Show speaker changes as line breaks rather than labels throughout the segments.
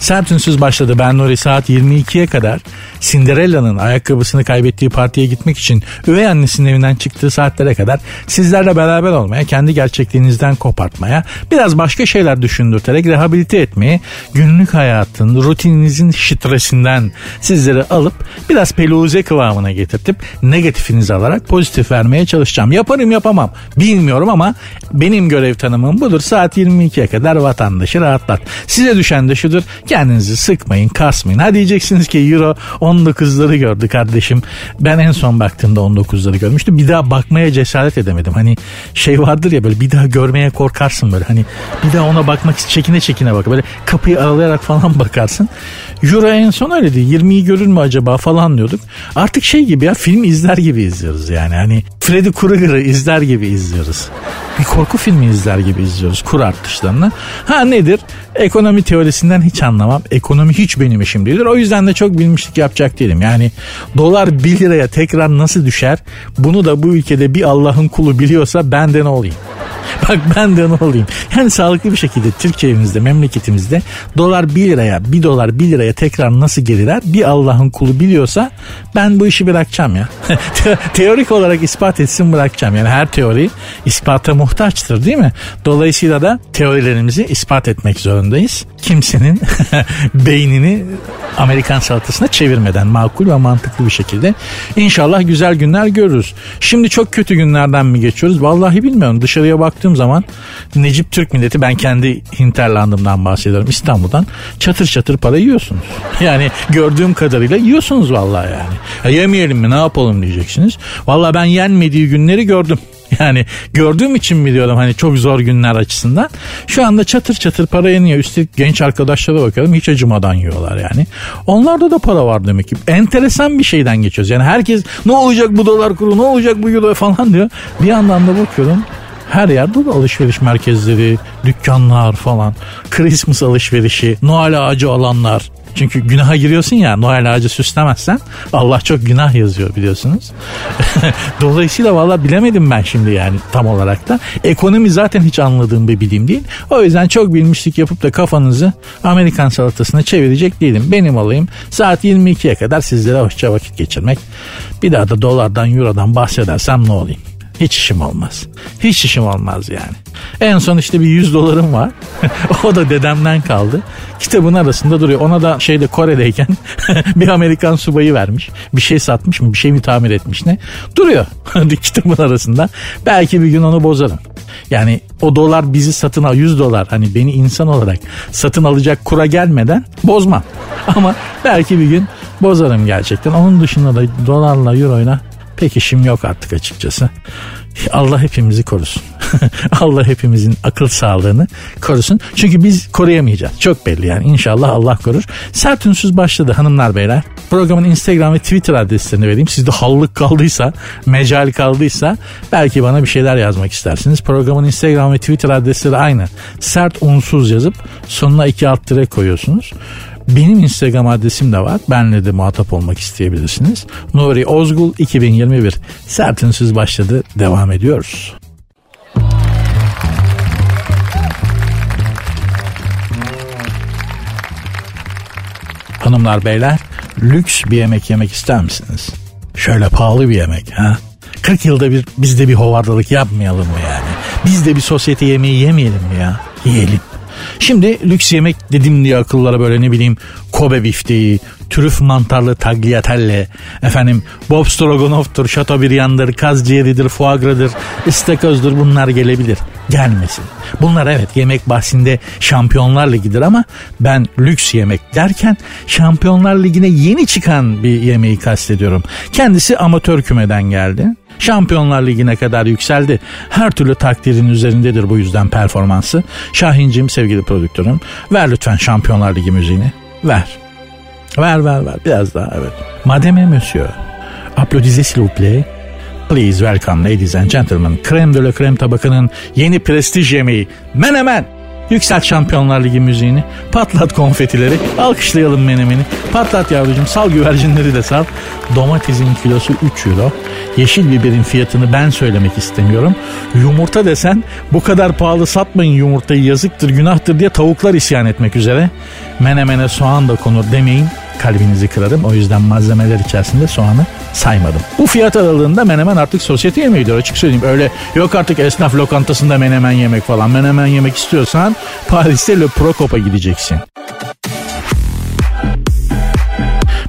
Sert Ünsüz başladı. Ben Nuri saat 22'ye kadar Cinderella'nın ayakkabısını kaybettiği partiye gitmek için üvey annesinin evinden çıktığı saatlere kadar sizlerle beraber olmaya, kendi gerçekliğinizden kopartmaya, biraz başka şeyler düşündürterek rehabilite etmeye, günlük hayatın, rutininizin stresinden sizleri alıp biraz peluze kıvamına getirtip negatifinizi alarak pozitif vermeye çalışacağım. Yaparım yapamam bilmiyorum ama benim görev tanımım budur. Saat 22'ye kadar vatandaşı rahatlat. Size düşen de şudur kendinizi sıkmayın kasmayın. Ha diyeceksiniz ki Euro 19'ları gördü kardeşim. Ben en son baktığımda 19'ları görmüştüm. Bir daha bakmaya cesaret edemedim. Hani şey vardır ya böyle bir daha görmeye korkarsın böyle. Hani bir daha ona bakmak için çekine çekine bak. Böyle kapıyı aralayarak falan bakarsın. Euro en son öyleydi. 20'yi görür mü acaba falan diyorduk. Artık şey gibi ya film izler gibi izliyoruz yani. Hani Freddy Krueger'ı izler gibi izliyoruz. Bir korku filmi izler gibi izliyoruz kur artışlarını. Ha nedir? Ekonomi teorisinden hiç anlamam. Ekonomi hiç benim işim değildir. O yüzden de çok bilmişlik yapacak değilim. Yani dolar 1 liraya tekrar nasıl düşer? Bunu da bu ülkede bir Allah'ın kulu biliyorsa ben de ne olayım? Bak ben de ne olayım? Yani sağlıklı bir şekilde Türkiye'mizde, memleketimizde dolar 1 liraya, 1 dolar 1 liraya tekrar nasıl geriler? Bir Allah'ın kulu biliyorsa ben bu işi bırakacağım ya. Teorik olarak ispat etsin bırakacağım. Yani her teori ispata muhtaçtır değil mi? Dolayısıyla da teorilerimizi ispat etmek zorundayız. Kimsenin beynini Amerikan salatasına çevirmeden makul ve mantıklı bir şekilde. İnşallah güzel günler görürüz. Şimdi çok kötü günlerden mi geçiyoruz? Vallahi bilmiyorum. Dışarıya baktığım zaman Necip Türk milleti ben kendi Hinterland'ımdan bahsediyorum İstanbul'dan çatır çatır para yiyorsunuz. Yani gördüğüm kadarıyla yiyorsunuz vallahi yani. Ya yemeyelim mi ne yapalım diyeceksiniz. Vallahi ben yenmediği günleri gördüm. Yani gördüğüm için mi diyorum hani çok zor günler açısından. Şu anda çatır çatır para yeniyor. Üstelik genç arkadaşlara bakalım hiç acımadan yiyorlar yani. Onlarda da para var demek ki. Enteresan bir şeyden geçiyoruz. Yani herkes ne olacak bu dolar kuru ne olacak bu euro falan diyor. Bir yandan da bakıyorum her yerde de alışveriş merkezleri, dükkanlar falan, Christmas alışverişi, Noel ağacı alanlar. Çünkü günaha giriyorsun ya Noel ağacı süslemezsen Allah çok günah yazıyor biliyorsunuz. Dolayısıyla valla bilemedim ben şimdi yani tam olarak da. Ekonomi zaten hiç anladığım bir bilim değil. O yüzden çok bilmişlik yapıp da kafanızı Amerikan salatasına çevirecek değilim. Benim olayım saat 22'ye kadar sizlere hoşça vakit geçirmek. Bir daha da dolardan eurodan bahsedersem ne olayım? Hiç işim olmaz. Hiç işim olmaz yani. En son işte bir 100 dolarım var. o da dedemden kaldı. Kitabın arasında duruyor. Ona da şeyde Kore'deyken bir Amerikan subayı vermiş. Bir şey satmış mı bir şey mi tamir etmiş ne. Duruyor kitabın arasında. Belki bir gün onu bozarım. Yani o dolar bizi satın al 100 dolar hani beni insan olarak satın alacak kura gelmeden bozmam. Ama belki bir gün bozarım gerçekten. Onun dışında da dolarla euroyla pek işim yok artık açıkçası. Allah hepimizi korusun. Allah hepimizin akıl sağlığını korusun. Çünkü biz koruyamayacağız. Çok belli yani. İnşallah Allah korur. Sert ünsüz başladı hanımlar beyler. Programın Instagram ve Twitter adreslerini vereyim. Sizde hallık kaldıysa, mecal kaldıysa belki bana bir şeyler yazmak istersiniz. Programın Instagram ve Twitter adresleri aynı. Sert unsuz yazıp sonuna iki alt tire koyuyorsunuz. Benim Instagram adresim de var. Benle de muhatap olmak isteyebilirsiniz. Nuri Ozgul 2021. Sertinsiz başladı. Devam ediyoruz. Hanımlar beyler lüks bir yemek yemek ister misiniz? Şöyle pahalı bir yemek ha? 40 yılda bir biz de bir hovardalık yapmayalım mı yani? Biz de bir sosyete yemeği yemeyelim mi ya? Yiyelim. Şimdi lüks yemek dedim diye akıllara böyle ne bileyim Kobe bifteği, trüf mantarlı tagliatelle, efendim Bob Stroganoff'tur, Chateaubriand'dır, kaz ciğeridir, gras istakozdur bunlar gelebilir. Gelmesin. Bunlar evet yemek bahsinde Şampiyonlar Ligi'dir ama ben lüks yemek derken Şampiyonlar Ligi'ne yeni çıkan bir yemeği kastediyorum. Kendisi amatör kümeden geldi. Şampiyonlar Ligi'ne kadar yükseldi. Her türlü takdirin üzerindedir bu yüzden performansı. Şahincim sevgili prodüktörüm ver lütfen Şampiyonlar Ligi müziğini. Ver. Ver ver ver biraz daha evet. Madame monsieur. Applaudissez s'il vous plaît. Please welcome ladies and gentlemen. Krem de la krem tabakının yeni prestij yemeği. Menemen. Yükselt Şampiyonlar Ligi müziğini. Patlat konfetileri. Alkışlayalım menemeni. Patlat yavrucuğum sal güvercinleri de sal. Domatesin kilosu 3 euro. Yeşil biberin fiyatını ben söylemek istemiyorum. Yumurta desen bu kadar pahalı satmayın yumurtayı yazıktır günahtır diye tavuklar isyan etmek üzere. Menemene soğan da konur demeyin kalbinizi kırarım. O yüzden malzemeler içerisinde soğanı saymadım. Bu fiyat aralığında menemen artık sosyete yemeğidir açık söyleyeyim. Öyle yok artık esnaf lokantasında menemen yemek falan. Menemen yemek istiyorsan Paris'te Le Procop'a gideceksin.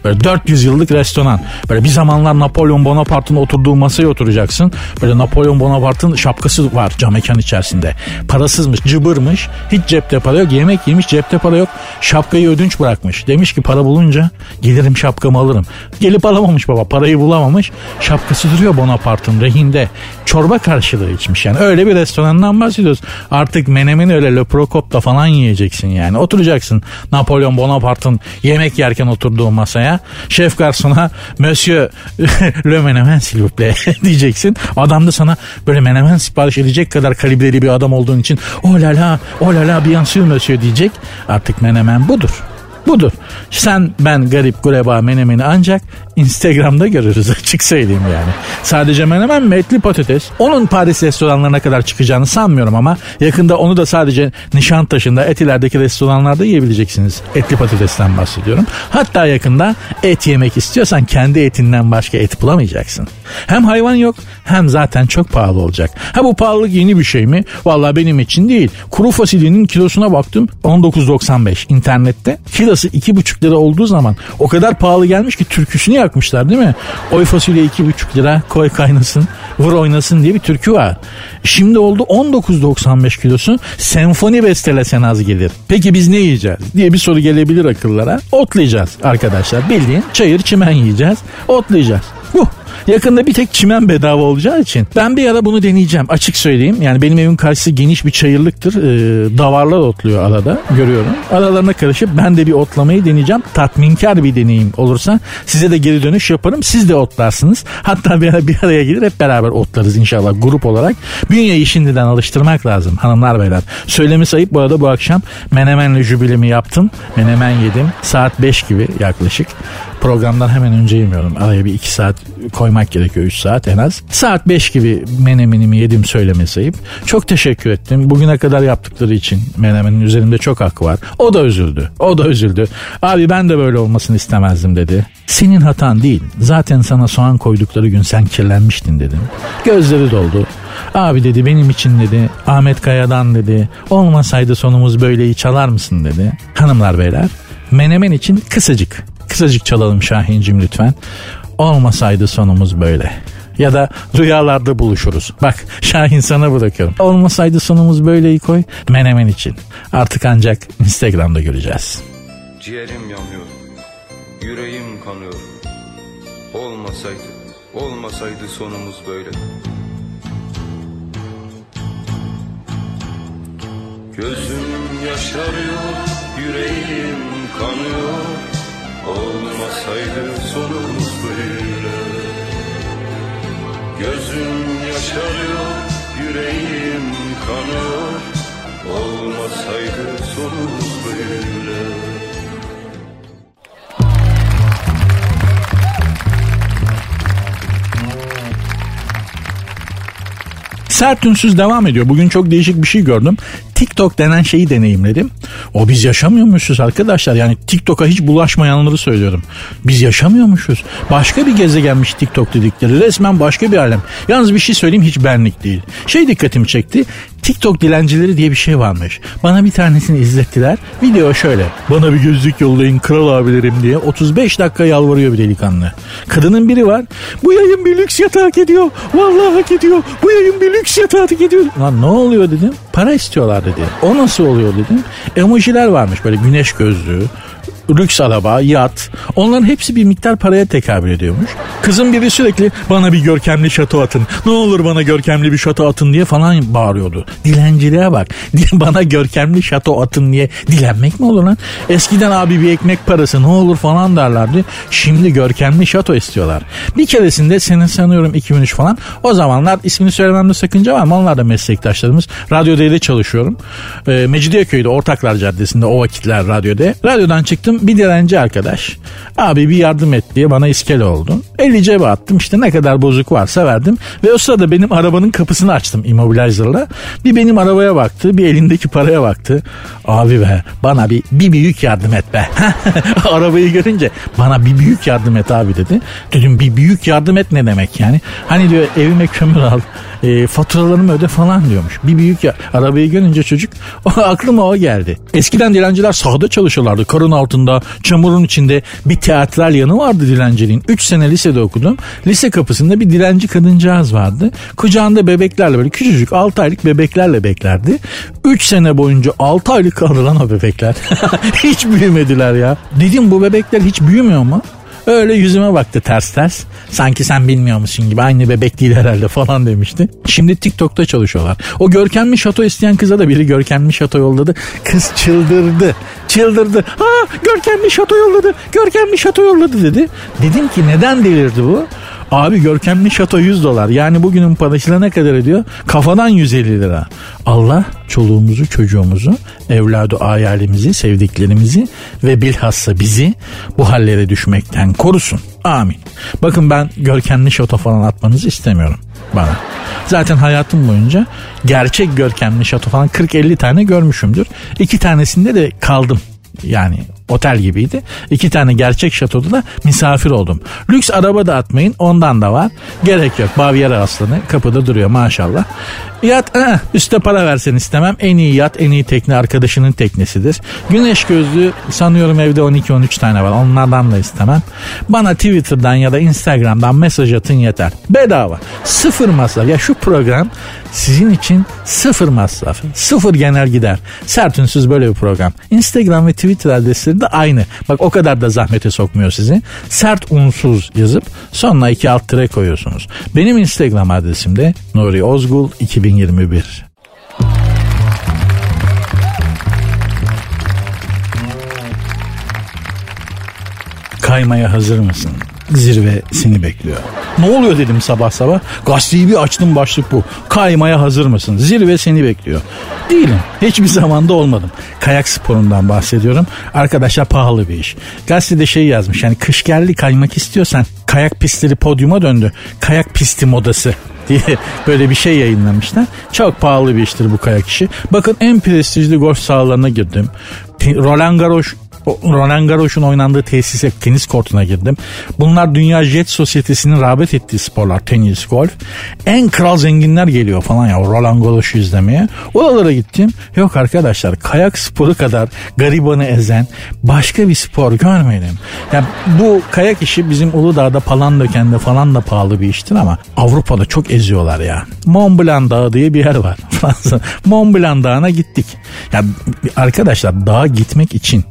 Böyle 400 yıllık restoran. Böyle bir zamanlar Napolyon Bonaparte'ın oturduğu masaya oturacaksın. Böyle Napolyon Bonaparte'ın şapkası var cam mekan içerisinde. Parasızmış, cıbırmış. Hiç cepte para yok. Yemek yemiş, cepte para yok. Şapkayı ödünç bırakmış. Demiş ki para bulunca gelirim şapkamı alırım. Gelip alamamış baba. Parayı bulamamış. Şapkası duruyor Bonaparte'ın rehinde. Çorba karşılığı içmiş yani. Öyle bir restorandan bahsediyoruz. Artık menemeni öyle Le Procop'ta falan yiyeceksin yani. Oturacaksın Napolyon Bonaparte'ın yemek yerken oturduğu masaya Şef garsona Monsieur Le Menemen s'il vous plaît diyeceksin. Adam da sana böyle menemen sipariş edecek kadar kalibreli bir adam olduğun için oh la la oh la la bien sûr monsieur diyecek. Artık menemen budur. Budur. Sen ben garip gureba menemeni ancak Instagram'da görürüz açık söyleyeyim yani. Sadece menemen mi etli patates. Onun Paris restoranlarına kadar çıkacağını sanmıyorum ama yakında onu da sadece Nişantaşı'nda etilerdeki restoranlarda yiyebileceksiniz. Etli patatesten bahsediyorum. Hatta yakında et yemek istiyorsan kendi etinden başka et bulamayacaksın. Hem hayvan yok hem zaten çok pahalı olacak. Ha bu pahalılık yeni bir şey mi? Vallahi benim için değil. Kuru fasulyenin kilosuna baktım 19.95 internette. Kilosu 2,5 lira olduğu zaman o kadar pahalı gelmiş ki türküsünü yakmışlar değil mi? Oy fasulye 2,5 lira koy kaynasın vur oynasın diye bir türkü var. Şimdi oldu 19.95 kilosu senfoni bestelesen az gelir. Peki biz ne yiyeceğiz diye bir soru gelebilir akıllara. Otlayacağız arkadaşlar bildiğin çayır çimen yiyeceğiz otlayacağız. Bu Yakında bir tek çimen bedava olacağı için ben bir ara bunu deneyeceğim. Açık söyleyeyim. Yani benim evim karşısı geniş bir çayırlıktır. Ee, davarlar otluyor arada. Görüyorum. Aralarına karışıp ben de bir otlamayı deneyeceğim. Tatminkar bir deneyim olursa size de geri dönüş yaparım. Siz de otlarsınız. Hatta bir, ara, bir araya gelir hep beraber otlarız inşallah grup olarak. Bünyeyi şimdiden alıştırmak lazım hanımlar beyler. Söylemi sayıp bu arada bu akşam menemenle jübilemi yaptım. Menemen yedim. Saat 5 gibi yaklaşık. Programdan hemen önce yemiyorum. Araya bir 2 saat koymak gerekiyor 3 saat en az. Saat 5 gibi menemenimi yedim söyleme sayıp. Çok teşekkür ettim. Bugüne kadar yaptıkları için menemenin üzerinde çok hakkı var. O da üzüldü. O da üzüldü. Abi ben de böyle olmasını istemezdim dedi. Senin hatan değil. Zaten sana soğan koydukları gün sen kirlenmiştin dedim. Gözleri doldu. Abi dedi benim için dedi Ahmet Kaya'dan dedi olmasaydı sonumuz böyleyi çalar mısın dedi. Hanımlar beyler menemen için kısacık kısacık çalalım Şahin'cim lütfen. Olmasaydı sonumuz böyle. Ya da rüyalarda buluşuruz. Bak Şahin sana bırakıyorum. Olmasaydı sonumuz böyleyi koy. Menemen için. Artık ancak Instagram'da göreceğiz.
Ciğerim yanıyor. Yüreğim kanıyor. Olmasaydı, olmasaydı sonumuz böyle. Gözüm yaşarıyor, yüreğim kanıyor. Olmasaydı sonumuz böyle Gözüm yaşarıyor, yüreğim kanıyor Olmasaydı sonumuz böyle
Sert ünsüz devam ediyor. Bugün çok değişik bir şey gördüm. TikTok denen şeyi deneyimledim. O biz yaşamıyormuşuz arkadaşlar. Yani TikTok'a hiç bulaşmayanları söylüyorum. Biz yaşamıyormuşuz. Başka bir gezegenmiş TikTok dedikleri. Resmen başka bir alem. Yalnız bir şey söyleyeyim hiç benlik değil. Şey dikkatimi çekti. TikTok dilencileri diye bir şey varmış. Bana bir tanesini izlettiler. Video şöyle. Bana bir gözlük yollayın kral abilerim diye 35 dakika yalvarıyor bir delikanlı. Kadının biri var. Bu yayın bir lüks yatağı hak ediyor. Vallahi hak ediyor. Bu yayın bir lüks yatağı hak ediyor. Lan ne oluyor dedim. Para istiyorlar dedi. O nasıl oluyor dedim. Emojiler varmış böyle güneş gözlüğü lüks araba, yat onların hepsi bir miktar paraya tekabül ediyormuş. Kızın biri sürekli bana bir görkemli şato atın. Ne olur bana görkemli bir şato atın diye falan bağırıyordu. Dilenciliğe bak. bana görkemli şato atın diye dilenmek mi olur lan? Eskiden abi bir ekmek parası ne olur falan derlerdi. Şimdi görkemli şato istiyorlar. Bir keresinde senin sanıyorum 2003 falan. O zamanlar ismini söylememde sakınca var? Onlar da meslektaşlarımız. Radyo D'de çalışıyorum. Ee, Mecidiyeköy'de Ortaklar Caddesi'nde o vakitler radyoda. Radyodan çıktım bir direnci arkadaş. Abi bir yardım et diye bana iskele oldu. 50 cebe attım işte ne kadar bozuk varsa verdim. Ve o sırada benim arabanın kapısını açtım immobilizerla. Bir benim arabaya baktı bir elindeki paraya baktı. Abi be bana bir, bir büyük yardım et be. Arabayı görünce bana bir büyük yardım et abi dedi. Dedim bir büyük yardım et ne demek yani? Hani diyor evime kömür al e, faturalarımı öde falan diyormuş. Bir büyük ya, arabayı görünce çocuk o, aklıma o geldi. Eskiden dilenciler sahada çalışırlardı. Karın altında, çamurun içinde bir teatral yanı vardı dilenciliğin. 3 sene lisede okudum. Lise kapısında bir dilenci kadıncağız vardı. Kucağında bebeklerle böyle küçücük 6 aylık bebeklerle beklerdi. 3 sene boyunca 6 aylık kaldı lan o bebekler. hiç büyümediler ya. Dedim bu bebekler hiç büyümüyor mu? Öyle yüzüme baktı ters ters. Sanki sen bilmiyor musun gibi aynı bebek değil herhalde falan demişti. Şimdi TikTok'ta çalışıyorlar. O görkemli şato isteyen kıza da biri görkemli şato yolladı. Kız çıldırdı. Çıldırdı. Ha görkemli şato yolladı. Görkemli şato yolladı dedi. Dedim ki neden delirdi bu? Abi görkemli şato 100 dolar. Yani bugünün parasıyla ne kadar ediyor? Kafadan 150 lira. Allah çoluğumuzu, çocuğumuzu, evladı ayalimizi, sevdiklerimizi ve bilhassa bizi bu hallere düşmekten korusun. Amin. Bakın ben görkemli şato falan atmanızı istemiyorum bana. Zaten hayatım boyunca gerçek görkemli şato falan 40-50 tane görmüşümdür. İki tanesinde de kaldım. Yani otel gibiydi. İki tane gerçek şatoda da misafir oldum. Lüks araba da atmayın ondan da var. Gerek yok. Bavyera aslanı kapıda duruyor maşallah. Yat eh, üste para versen istemem. En iyi yat en iyi tekne arkadaşının teknesidir. Güneş gözlüğü sanıyorum evde 12-13 tane var. Onlardan da istemem. Bana Twitter'dan ya da Instagram'dan mesaj atın yeter. Bedava. Sıfır masraf. Ya şu program sizin için sıfır masraf. Sıfır genel gider. Sert ünsüz böyle bir program. Instagram ve Twitter adresleri de aynı. Bak o kadar da zahmete sokmuyor sizi. Sert unsuz yazıp sonuna iki alt tire koyuyorsunuz. Benim Instagram adresim de Nuri Ozgul 2021. Kaymaya hazır mısın? Zirve seni bekliyor. Ne oluyor dedim sabah sabah. Gazeteyi bir açtım başlık bu. Kaymaya hazır mısın? Zirve seni bekliyor. Değilim. Hiçbir zamanda olmadım. Kayak sporundan bahsediyorum. Arkadaşlar pahalı bir iş. Gazetede şey yazmış yani kış geldi kaymak istiyorsan kayak pistleri podyuma döndü. Kayak pisti modası diye böyle bir şey yayınlamışlar. Çok pahalı bir iştir bu kayak işi. Bakın en prestijli golf sahalarına girdim. Roland Garros Roland Garros'un oynandığı tesise tenis kortuna girdim. Bunlar Dünya Jet Sosyetesi'nin rağbet ettiği sporlar. Tenis, golf. En kral zenginler geliyor falan ya Roland Garros'u izlemeye. Oralara gittim. Yok arkadaşlar kayak sporu kadar garibanı ezen başka bir spor görmedim. Ya bu kayak işi bizim Uludağ'da Palandöken'de falan da pahalı bir iştir ama Avrupa'da çok eziyorlar ya. Mont Blanc Dağı diye bir yer var. Mont Blanc Dağı'na gittik. Ya arkadaşlar dağa gitmek için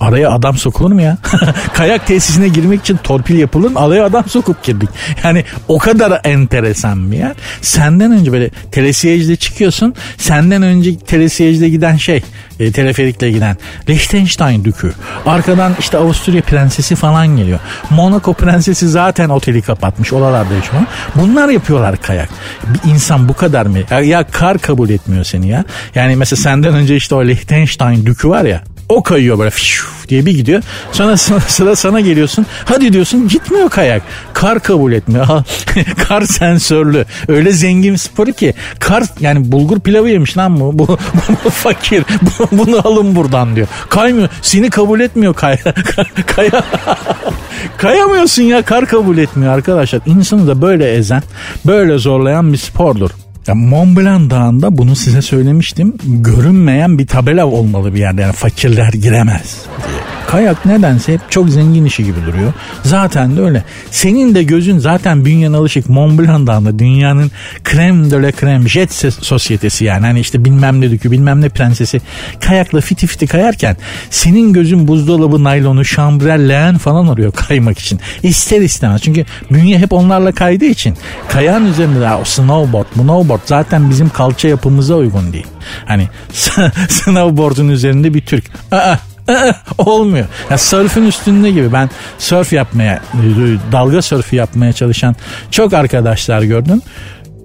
Araya adam sokulur mu ya? Kayak tesisine girmek için torpil yapılır mı? Araya adam sokup girdik. Yani o kadar enteresan bir yer. Senden önce böyle telesiyejde çıkıyorsun. Senden önce telesiyejde giden şey e, teleferikle giden Liechtenstein dükü. Arkadan işte Avusturya prensesi falan geliyor. Monaco prensesi zaten oteli kapatmış. Oralarda yaşıyor. Bunlar yapıyorlar kayak. Bir insan bu kadar mı? Ya, ya kar kabul etmiyor seni ya. Yani mesela senden önce işte o Liechtenstein dükü var ya o kayıyor böyle fiş diye bir gidiyor. Sonra sıra, sıra sana geliyorsun. Hadi diyorsun gitmiyor kayak. Kar kabul etmiyor. kar sensörlü. Öyle zengin sporu ki kar yani bulgur pilavı yemiş lan. Bu, bu, bu fakir. Bu, bunu alın buradan diyor. Kaymıyor. Seni kabul etmiyor kaya. kaya. Kayamıyorsun ya kar kabul etmiyor arkadaşlar. İnsanı da böyle ezen, böyle zorlayan bir spordur. Ya Mont Blanc Dağı'nda bunu size söylemiştim. Görünmeyen bir tabela olmalı bir yerde. Yani fakirler giremez diye. Kayak nedense hep çok zengin işi gibi duruyor. Zaten de öyle. Senin de gözün zaten bünyen alışık Mont Blanc Dağı'nda dünyanın krem de la krem jet sosyetesi yani. Hani işte bilmem ne dükü bilmem ne prensesi kayakla fiti fiti kayarken senin gözün buzdolabı naylonu şambrel leğen falan arıyor kaymak için. İster istemez. Çünkü bünye hep onlarla kaydığı için kayağın üzerinde de o snowboard, snowboard zaten bizim kalça yapımıza uygun değil. Hani snowboard'un üzerinde bir Türk. Aa, olmuyor. Ya sörfün üstünde gibi ben sörf yapmaya dalga sörfü yapmaya çalışan çok arkadaşlar gördüm.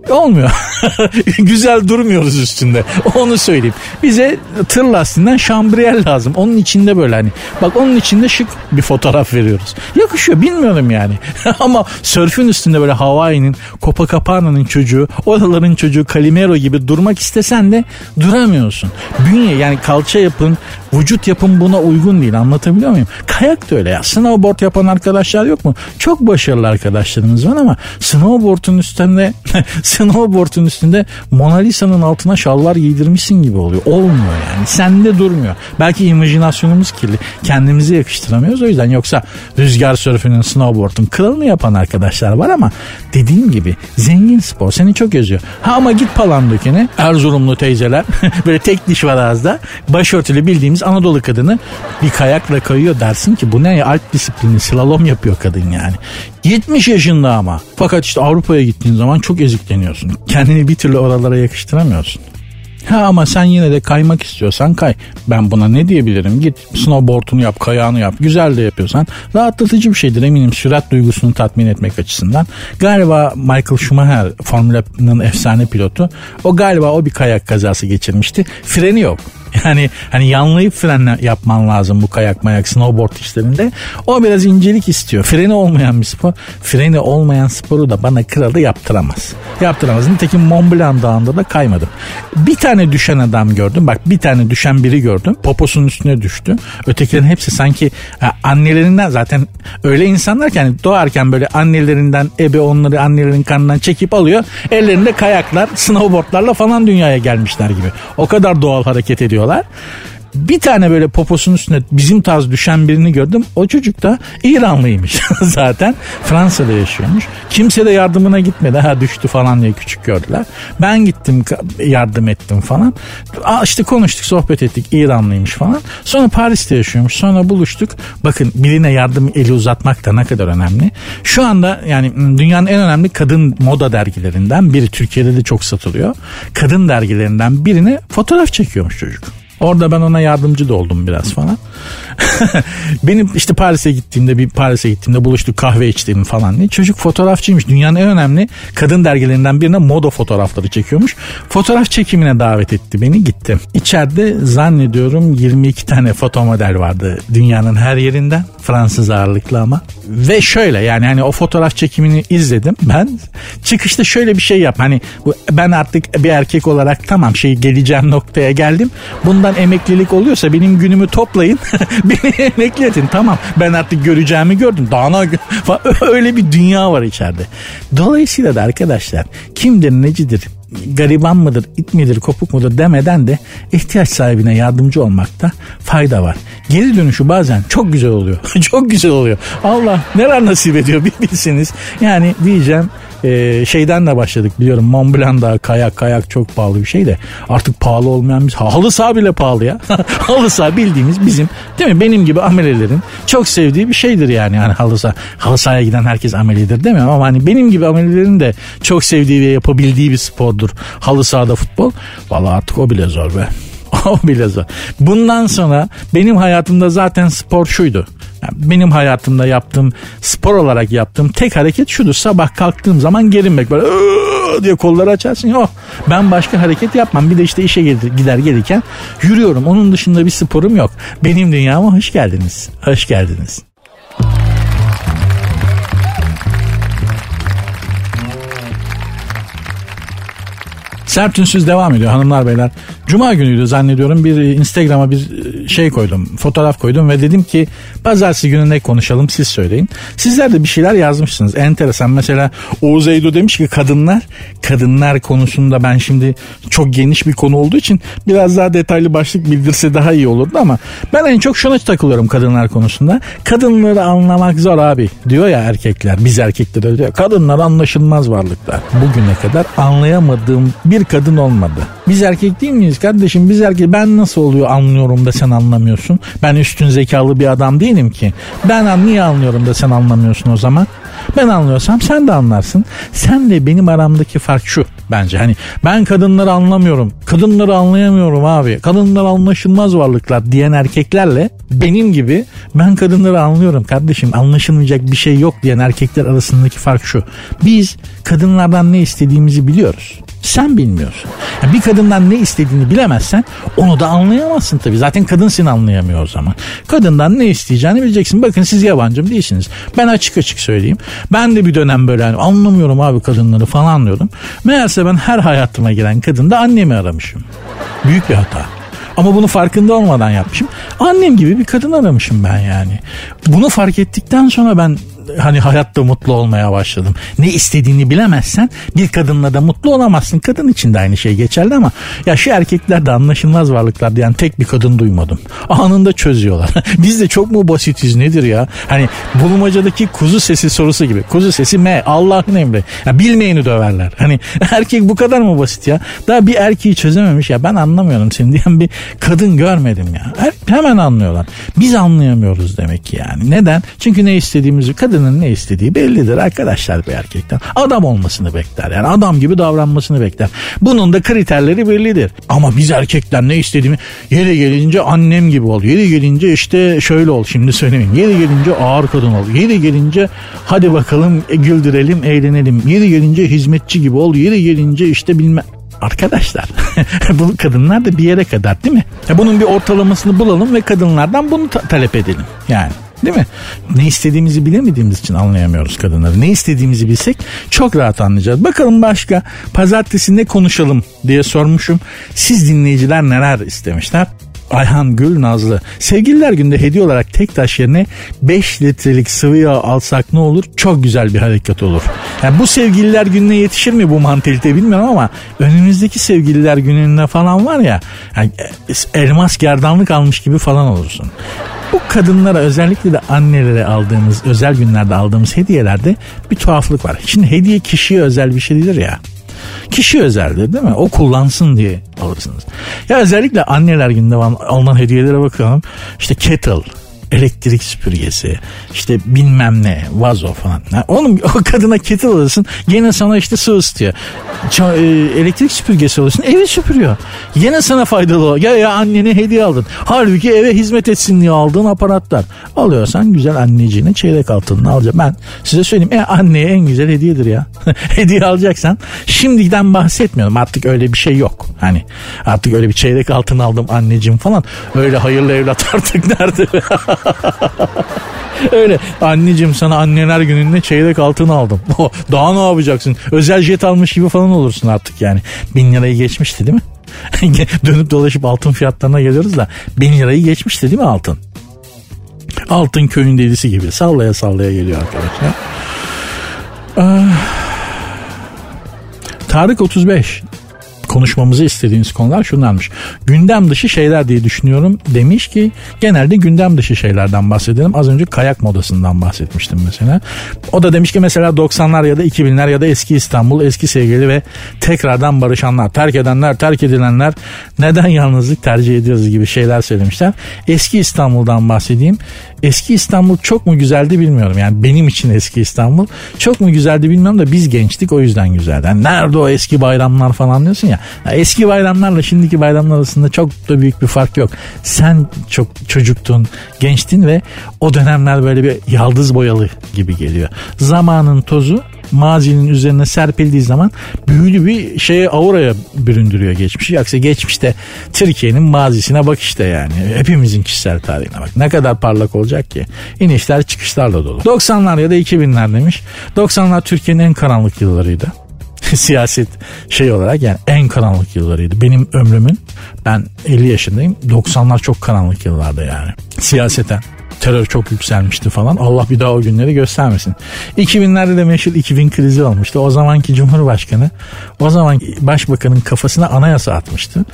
Olmuyor. Güzel durmuyoruz üstünde. Onu söyleyeyim. Bize tır lastiğinden şambriyel lazım. Onun içinde böyle hani. Bak onun içinde şık bir fotoğraf veriyoruz. Yakışıyor bilmiyorum yani. Ama sörfün üstünde böyle Hawaii'nin Copacabana'nın çocuğu, oraların çocuğu Calimero gibi durmak istesen de duramıyorsun. Bünye yani kalça yapın, vücut yapın buna uygun değil. Anlatabiliyor muyum? Kayak da öyle ya. Snowboard yapan arkadaşlar yok mu? Çok başarılı arkadaşlarımız var ama snowboard'un üstünde snowboard'un üstünde Mona Lisa'nın altına şalvar giydirmişsin gibi oluyor. Olmuyor yani. Sende durmuyor. Belki imajinasyonumuz kirli. Kendimizi yakıştıramıyoruz o yüzden. Yoksa rüzgar sörfünün, snowboard'un kralını yapan arkadaşlar var ama dediğim gibi zengin spor. Seni çok özüyor. Ha ama git Palandöken'e Erzurumlu teyzeler böyle tek diş var ağızda başörtülü bildiğimiz Anadolu kadını bir kayakla kayıyor dersin ki bu ne ya alp disiplini slalom yapıyor kadın yani. 70 yaşında ama. Fakat işte Avrupa'ya gittiğin zaman çok ezikleniyorsun. Kendini bir türlü oralara yakıştıramıyorsun. Ha ama sen yine de kaymak istiyorsan kay. Ben buna ne diyebilirim? Git snowboard'unu yap, kayağını yap. Güzel de yapıyorsan rahatlatıcı bir şeydir eminim sürat duygusunu tatmin etmek açısından. Galiba Michael Schumacher Formula 1'ın efsane pilotu. O galiba o bir kayak kazası geçirmişti. Freni yok. Yani hani yanlayıp fren yapman lazım bu kayak mayak snowboard işlerinde. O biraz incelik istiyor. Freni olmayan bir spor. Freni olmayan sporu da bana kralı yaptıramaz. Yaptıramaz. Nitekim Mont Blanc dağında da kaymadım. Bir tane düşen adam gördüm. Bak bir tane düşen biri gördüm. Poposunun üstüne düştü. Ötekilerin hepsi sanki annelerinden zaten öyle insanlar ki yani doğarken böyle annelerinden ebe onları annelerin karnından çekip alıyor. Ellerinde kayaklar, snowboardlarla falan dünyaya gelmişler gibi. O kadar doğal hareket ediyor diyorlar. Bir tane böyle poposunun üstüne bizim tarz düşen birini gördüm. O çocuk da İranlıymış zaten. Fransa'da yaşıyormuş. Kimse de yardımına gitmedi. Ha düştü falan diye küçük gördüler. Ben gittim yardım ettim falan. Aa, işte konuştuk sohbet ettik. İranlıymış falan. Sonra Paris'te yaşıyormuş. Sonra buluştuk. Bakın birine yardım eli uzatmak da ne kadar önemli. Şu anda yani dünyanın en önemli kadın moda dergilerinden biri. Türkiye'de de çok satılıyor. Kadın dergilerinden birine fotoğraf çekiyormuş çocuk. Orada ben ona yardımcı da oldum biraz falan. Benim işte Paris'e gittiğimde bir Paris'e gittiğimde buluştuk kahve içtiğim falan diye. Çocuk fotoğrafçıymış. Dünyanın en önemli kadın dergilerinden birine moda fotoğrafları çekiyormuş. Fotoğraf çekimine davet etti beni gittim. İçeride zannediyorum 22 tane foto model vardı dünyanın her yerinden. Fransız ağırlıklı ama. Ve şöyle yani hani o fotoğraf çekimini izledim ben. Çıkışta şöyle bir şey yap. Hani bu, ben artık bir erkek olarak tamam şey geleceğim noktaya geldim. Bundan emeklilik oluyorsa benim günümü toplayın. beni emekli edin. Tamam ben artık göreceğimi gördüm. Daha ne öyle bir dünya var içeride. Dolayısıyla da arkadaşlar kimdir necidir gariban mıdır, it midir, kopuk mudur demeden de ihtiyaç sahibine yardımcı olmakta fayda var. Geri dönüşü bazen çok güzel oluyor. çok güzel oluyor. Allah neler nasip ediyor bir bilsiniz. Yani diyeceğim e, şeyden de başladık biliyorum Mont Blanc'da kayak kayak çok pahalı bir şey de artık pahalı olmayan bir halı saha bile pahalı ya. halı saha bildiğimiz bizim değil mi benim gibi amelelerin çok sevdiği bir şeydir yani. yani halı saha halı sahaya giden herkes amelidir değil mi? Ama hani benim gibi amelelerin de çok sevdiği ve yapabildiği bir spordur halı sahada futbol. Vallahi artık o bile zor be. o bile zor. Bundan sonra benim hayatımda zaten spor şuydu. Benim hayatımda yaptığım spor olarak yaptığım tek hareket şudur. Sabah kalktığım zaman gerinmek böyle diye kolları açarsın. Oh, ben başka hareket yapmam. Bir de işte işe gider gelirken yürüyorum. Onun dışında bir sporum yok. Benim dünyama hoş geldiniz. Hoş geldiniz. Sert Ünsüz devam ediyor hanımlar beyler. Cuma günüydü zannediyorum bir Instagram'a bir şey koydum. Fotoğraf koydum ve dedim ki pazartesi günü ne konuşalım siz söyleyin. Sizler de bir şeyler yazmışsınız. Enteresan mesela Oğuz Eydo demiş ki kadınlar kadınlar konusunda ben şimdi çok geniş bir konu olduğu için biraz daha detaylı başlık bildirse daha iyi olurdu ama ben en çok şuna takılıyorum kadınlar konusunda. Kadınları anlamak zor abi diyor ya erkekler. Biz erkekler öyle diyor. Kadınlar anlaşılmaz varlıklar. Bugüne kadar anlayamadığım bir kadın olmadı. Biz erkek değil miyiz kardeşim? Biz erkek. Ben nasıl oluyor anlıyorum da sen anlamıyorsun? Ben üstün zekalı bir adam değilim ki. Ben niye anlıyorum da sen anlamıyorsun o zaman? Ben anlıyorsam sen de anlarsın. Sen de benim aramdaki fark şu bence. Hani ben kadınları anlamıyorum. Kadınları anlayamıyorum abi. Kadınlar anlaşılmaz varlıklar diyen erkeklerle benim gibi ben kadınları anlıyorum kardeşim. Anlaşılmayacak bir şey yok diyen erkekler arasındaki fark şu. Biz kadınlardan ne istediğimizi biliyoruz. Sen bilmiyorsun. Ya bir kadından ne istediğini bilemezsen onu da anlayamazsın tabii. Zaten kadın seni anlayamıyor o zaman. Kadından ne isteyeceğini bileceksin. Bakın siz yabancım değilsiniz. Ben açık açık söyleyeyim. Ben de bir dönem böyle hani anlamıyorum abi kadınları falan diyordum. Meğerse ben her hayatıma giren kadında annemi aramışım. Büyük bir hata. Ama bunu farkında olmadan yapmışım. Annem gibi bir kadın aramışım ben yani. Bunu fark ettikten sonra ben hani hayatta mutlu olmaya başladım. Ne istediğini bilemezsen bir kadınla da mutlu olamazsın. Kadın için de aynı şey geçerli ama ya şu erkekler de anlaşılmaz varlıklar diyen tek bir kadın duymadım. Anında çözüyorlar. Biz de çok mu basitiz nedir ya? Hani bulmacadaki kuzu sesi sorusu gibi. Kuzu sesi M Allah'ın emri. Ya bilmeyeni döverler. Hani erkek bu kadar mı basit ya? Daha bir erkeği çözememiş ya ben anlamıyorum seni diyen bir kadın görmedim ya. Hemen anlıyorlar. Biz anlayamıyoruz demek ki yani. Neden? Çünkü ne istediğimizi kadının ne istediği bellidir arkadaşlar bir erkekten. Adam olmasını bekler yani adam gibi davranmasını bekler. Bunun da kriterleri bellidir. Ama biz erkekler ne istediğimi yere gelince annem gibi ol. Yere gelince işte şöyle ol şimdi söylemeyeyim. Yere gelince ağır kadın ol. Yere gelince hadi bakalım e, güldürelim eğlenelim. Yere gelince hizmetçi gibi ol. Yere gelince işte bilmem Arkadaşlar bu kadınlar da bir yere kadar değil mi? Ya bunun bir ortalamasını bulalım ve kadınlardan bunu ta- talep edelim. Yani değil mi? Ne istediğimizi bilemediğimiz için anlayamıyoruz kadınları. Ne istediğimizi bilsek çok rahat anlayacağız. Bakalım başka pazartesi ne konuşalım diye sormuşum. Siz dinleyiciler neler istemişler? Ayhan Gül Nazlı. Sevgililer günde hediye olarak tek taş yerine 5 litrelik sıvı yağ alsak ne olur? Çok güzel bir hareket olur. Yani bu sevgililer gününe yetişir mi bu mantalite bilmiyorum ama önümüzdeki sevgililer gününe falan var ya yani elmas gerdanlık almış gibi falan olursun. Bu kadınlara özellikle de annelere aldığımız özel günlerde aldığımız hediyelerde bir tuhaflık var. Şimdi hediye kişiye özel bir şeydir ya. Kişi özeldir değil mi? O kullansın diye alırsınız. Ya özellikle anneler günde alınan hediyelere bakalım. İşte kettle, elektrik süpürgesi, işte bilmem ne, vazo falan. Ha, oğlum o kadına kettle alırsın gene sana işte su ısıtıyor. Ça- e, elektrik süpürgesi alırsın evi süpürüyor. Yine sana faydalı o. Ya ya annene hediye aldın. Halbuki eve hizmet etsin diye aldığın aparatlar. Alıyorsan güzel anneciğine çeyrek altınını alacaksın. Ben size söyleyeyim e, anneye en güzel hediyedir ya. hediye alacaksan şimdiden bahsetmiyorum artık öyle bir şey yok. Hani artık öyle bir çeyrek altın aldım anneciğim falan. Öyle hayırlı evlat artık nerede? Öyle anneciğim sana anneler gününde çeyrek altın aldım. Daha ne yapacaksın? Özel jet almış gibi falan olursun artık yani. Bin lirayı geçmişti değil mi? Dönüp dolaşıp altın fiyatlarına geliyoruz da bin lirayı geçmişti değil mi altın? Altın köyün delisi gibi sallaya sallaya geliyor arkadaşlar. Ah. Tarık 35 konuşmamızı istediğiniz konular şunlarmış. Gündem dışı şeyler diye düşünüyorum demiş ki genelde gündem dışı şeylerden bahsedelim. Az önce kayak modasından bahsetmiştim mesela. O da demiş ki mesela 90'lar ya da 2000'ler ya da eski İstanbul, eski sevgili ve tekrardan barışanlar, terk edenler, terk edilenler neden yalnızlık tercih ediyoruz gibi şeyler söylemişler. Eski İstanbul'dan bahsedeyim. Eski İstanbul çok mu güzeldi bilmiyorum. Yani benim için eski İstanbul çok mu güzeldi bilmiyorum da biz gençtik o yüzden güzeldi. Yani nerede o eski bayramlar falan diyorsun ya. Ya. Eski bayramlarla şimdiki bayramlar arasında çok da büyük bir fark yok. Sen çok çocuktun, gençtin ve o dönemler böyle bir yaldız boyalı gibi geliyor. Zamanın tozu mazinin üzerine serpildiği zaman büyülü bir şeye auraya büründürüyor geçmişi. Yoksa geçmişte Türkiye'nin mazisine bak işte yani. Hepimizin kişisel tarihine bak. Ne kadar parlak olacak ki. İnişler çıkışlarla dolu. 90'lar ya da 2000'ler demiş. 90'lar Türkiye'nin en karanlık yıllarıydı. siyaset şey olarak yani en karanlık yıllarıydı. Benim ömrümün ben 50 yaşındayım 90'lar çok karanlık yıllarda yani siyaseten terör çok yükselmişti falan. Allah bir daha o günleri göstermesin. 2000'lerde de meşhur 2000 krizi olmuştu. O zamanki Cumhurbaşkanı o zaman başbakanın kafasına anayasa atmıştı.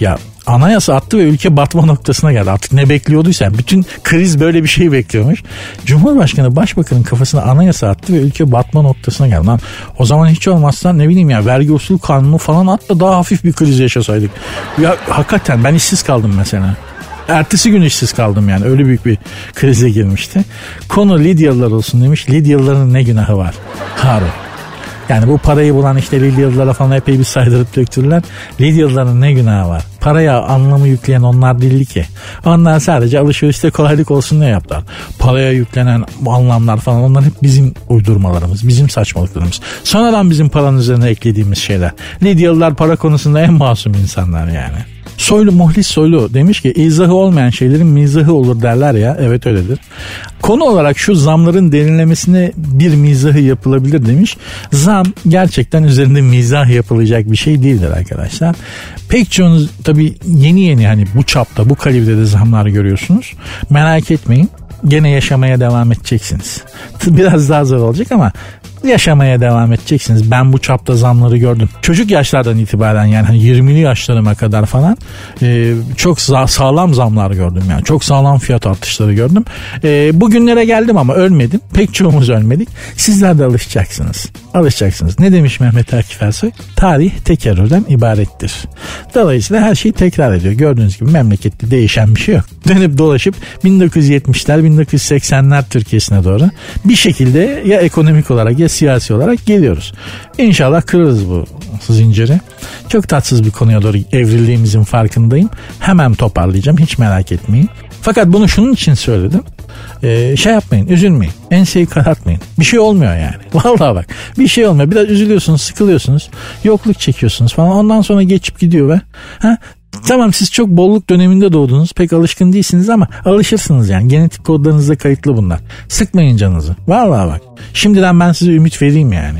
Ya anayasa attı ve ülke batma noktasına geldi. Artık ne bekliyorduysa bütün kriz böyle bir şey bekliyormuş. Cumhurbaşkanı başbakanın kafasına anayasa attı ve ülke batma noktasına geldi. Lan, o zaman hiç olmazsa ne bileyim ya vergi usul kanunu falan at da daha hafif bir kriz yaşasaydık. Ya hakikaten ben işsiz kaldım mesela. Ertesi gün işsiz kaldım yani öyle büyük bir krize girmişti. Konu Lidyalılar olsun demiş. Lidyalıların ne günahı var? Harun. Yani bu parayı bulan işte Lidyalılara falan epey bir saydırıp döktürürler. Lidyalıların ne günahı var? Paraya anlamı yükleyen onlar değildi ki. Onlar sadece alışverişte kolaylık olsun diye yaptılar. Paraya yüklenen anlamlar falan onlar hep bizim uydurmalarımız, bizim saçmalıklarımız. Sonradan bizim paranın üzerine eklediğimiz şeyler. Lidyalılar para konusunda en masum insanlar yani. Soylu Muhlis Soylu demiş ki izahı olmayan şeylerin mizahı olur derler ya. Evet öyledir. Konu olarak şu zamların derinlemesine bir mizahı yapılabilir demiş. Zam gerçekten üzerinde mizah yapılacak bir şey değildir arkadaşlar. Pek çoğunuz tabii yeni yeni hani bu çapta bu kalibrede zamlar görüyorsunuz. Merak etmeyin gene yaşamaya devam edeceksiniz. Biraz daha zor olacak ama yaşamaya devam edeceksiniz. Ben bu çapta zamları gördüm. Çocuk yaşlardan itibaren yani hani 20'li yaşlarıma kadar falan e, çok sağlam zamlar gördüm yani. Çok sağlam fiyat artışları gördüm. E, bugünlere geldim ama ölmedim. Pek çoğumuz ölmedik. Sizler de alışacaksınız. Alışacaksınız. Ne demiş Mehmet Akif Ersoy? Tarih tekerrürden ibarettir. Dolayısıyla her şey tekrar ediyor. Gördüğünüz gibi memlekette değişen bir şey yok. Dönüp dolaşıp 1970'ler 1980'ler Türkiye'sine doğru bir şekilde ya ekonomik olarak ya siyasi olarak geliyoruz. İnşallah kırarız bu zinciri. Çok tatsız bir konuya doğru evrildiğimizin farkındayım. Hemen toparlayacağım hiç merak etmeyin. Fakat bunu şunun için söyledim. Ee, şey yapmayın üzülmeyin. Enseyi karartmayın. Bir şey olmuyor yani. Vallahi bak bir şey olmuyor. Biraz üzülüyorsunuz sıkılıyorsunuz. Yokluk çekiyorsunuz falan. Ondan sonra geçip gidiyor ve ha, Tamam siz çok bolluk döneminde doğdunuz. Pek alışkın değilsiniz ama alışırsınız yani. Genetik kodlarınızda kayıtlı bunlar. Sıkmayın canınızı. Vallahi bak. Şimdiden ben size ümit vereyim yani.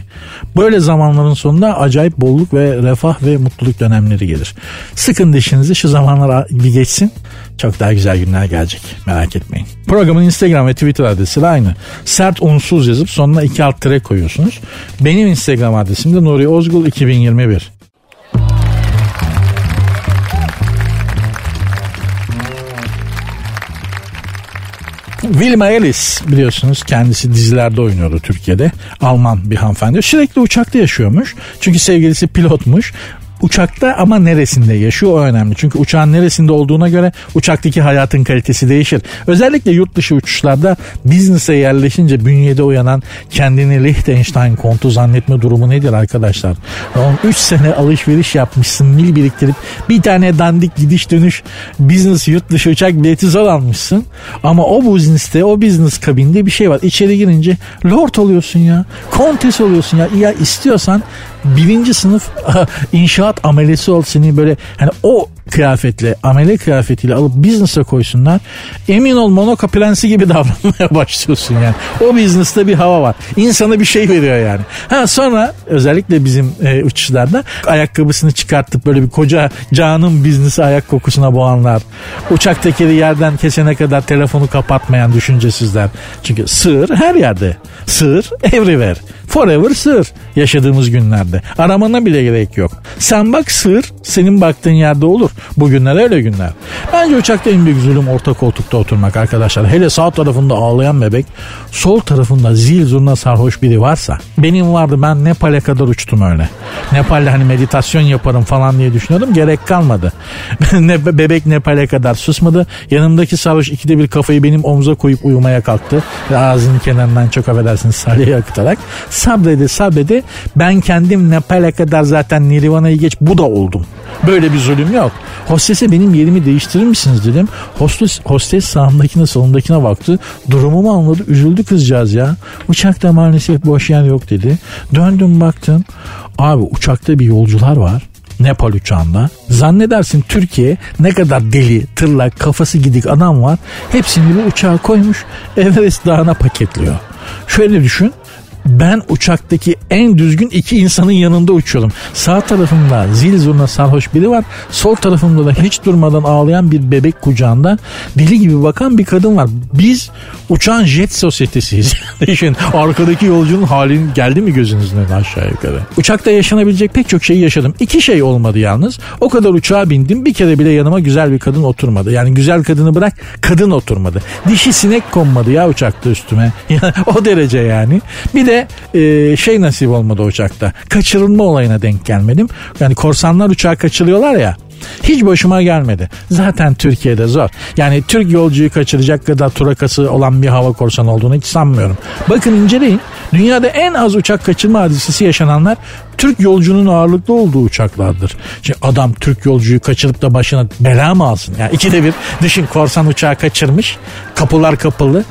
Böyle zamanların sonunda acayip bolluk ve refah ve mutluluk dönemleri gelir. Sıkın dişinizi şu zamanlar bir geçsin. Çok daha güzel günler gelecek. Merak etmeyin. Programın Instagram ve Twitter adresi de aynı. Sert unsuz yazıp sonuna iki alt tere koyuyorsunuz. Benim Instagram adresim de Nuri Ozgul 2021. Wilma Ellis biliyorsunuz kendisi dizilerde oynuyordu Türkiye'de. Alman bir hanımefendi. Sürekli uçakta yaşıyormuş. Çünkü sevgilisi pilotmuş uçakta ama neresinde yaşıyor o önemli. Çünkü uçağın neresinde olduğuna göre uçaktaki hayatın kalitesi değişir. Özellikle yurt dışı uçuşlarda biznese yerleşince bünyede uyanan kendini Liechtenstein kontu zannetme durumu nedir arkadaşlar? 3 sene alışveriş yapmışsın mil biriktirip bir tane dandik gidiş dönüş business yurt dışı uçak bileti zor almışsın. Ama o business'te o business kabinde bir şey var. İçeri girince lord oluyorsun ya. Kontes oluyorsun ya. Ya istiyorsan birinci sınıf inşaat amelesi ol seni böyle hani o kıyafetle amele kıyafetiyle alıp business'a koysunlar. Emin ol Monaco prensi gibi davranmaya başlıyorsun yani. O business'ta bir hava var. İnsana bir şey veriyor yani. Ha sonra özellikle bizim e, uçuşlarda ayakkabısını çıkartıp böyle bir koca canım biznesi ayak kokusuna boğanlar. Uçak tekeri yerden kesene kadar telefonu kapatmayan düşüncesizler. Çünkü sığır her yerde. Sığır everywhere. Forever sığır yaşadığımız günlerde. Aramana bile gerek yok. Sen bak sığır senin baktığın yerde olur. Bugünler öyle günler. Bence uçakta en büyük zulüm orta koltukta oturmak arkadaşlar. Hele sağ tarafında ağlayan bebek, sol tarafında zil zurna sarhoş biri varsa. Benim vardı ben Nepal'e kadar uçtum öyle. Nepal'de hani meditasyon yaparım falan diye düşünüyordum. Gerek kalmadı. bebek Nepal'e kadar susmadı. Yanımdaki sarhoş ikide bir kafayı benim omuza koyup uyumaya kalktı. Ağzının kenarından çok affedersiniz salyayı akıtarak. Sabrede sabrede ben kendim Nepal'e kadar zaten Nirvana'yı geç bu da oldum. Böyle bir zulüm yok. Hostese benim yerimi değiştirir misiniz dedim. Hostes, hostes sağımdakine solundakine baktı. Durumumu anladı. Üzüldü kızcağız ya. Uçakta maalesef boş yer yok dedi. Döndüm baktım. Abi uçakta bir yolcular var. Nepal uçağında. Zannedersin Türkiye ne kadar deli, tırlak, kafası gidik adam var. Hepsini bir uçağa koymuş Everest Dağı'na paketliyor. Şöyle düşün ben uçaktaki en düzgün iki insanın yanında uçuyorum. Sağ tarafımda zil zurna sarhoş biri var. Sol tarafımda da hiç durmadan ağlayan bir bebek kucağında deli gibi bakan bir kadın var. Biz uçan jet sosyetesiyiz. Düşün arkadaki yolcunun halin geldi mi gözünüzün önüne aşağı yukarı. Uçakta yaşanabilecek pek çok şeyi yaşadım. İki şey olmadı yalnız. O kadar uçağa bindim bir kere bile yanıma güzel bir kadın oturmadı. Yani güzel kadını bırak kadın oturmadı. Dişi sinek konmadı ya uçakta üstüme. O derece yani. Bir de e, şey nasip olmadı uçakta. Kaçırılma olayına denk gelmedim. Yani korsanlar uçağı kaçırıyorlar ya. Hiç başıma gelmedi. Zaten Türkiye'de zor. Yani Türk yolcuyu kaçıracak kadar turakası olan bir hava korsanı olduğunu hiç sanmıyorum. Bakın inceleyin. Dünyada en az uçak kaçırma hadisesi yaşananlar Türk yolcunun ağırlıklı olduğu uçaklardır. Şimdi adam Türk yolcuyu kaçırıp da başına bela mı alsın? Yani ikide bir düşün korsan uçağı kaçırmış. Kapılar kapalı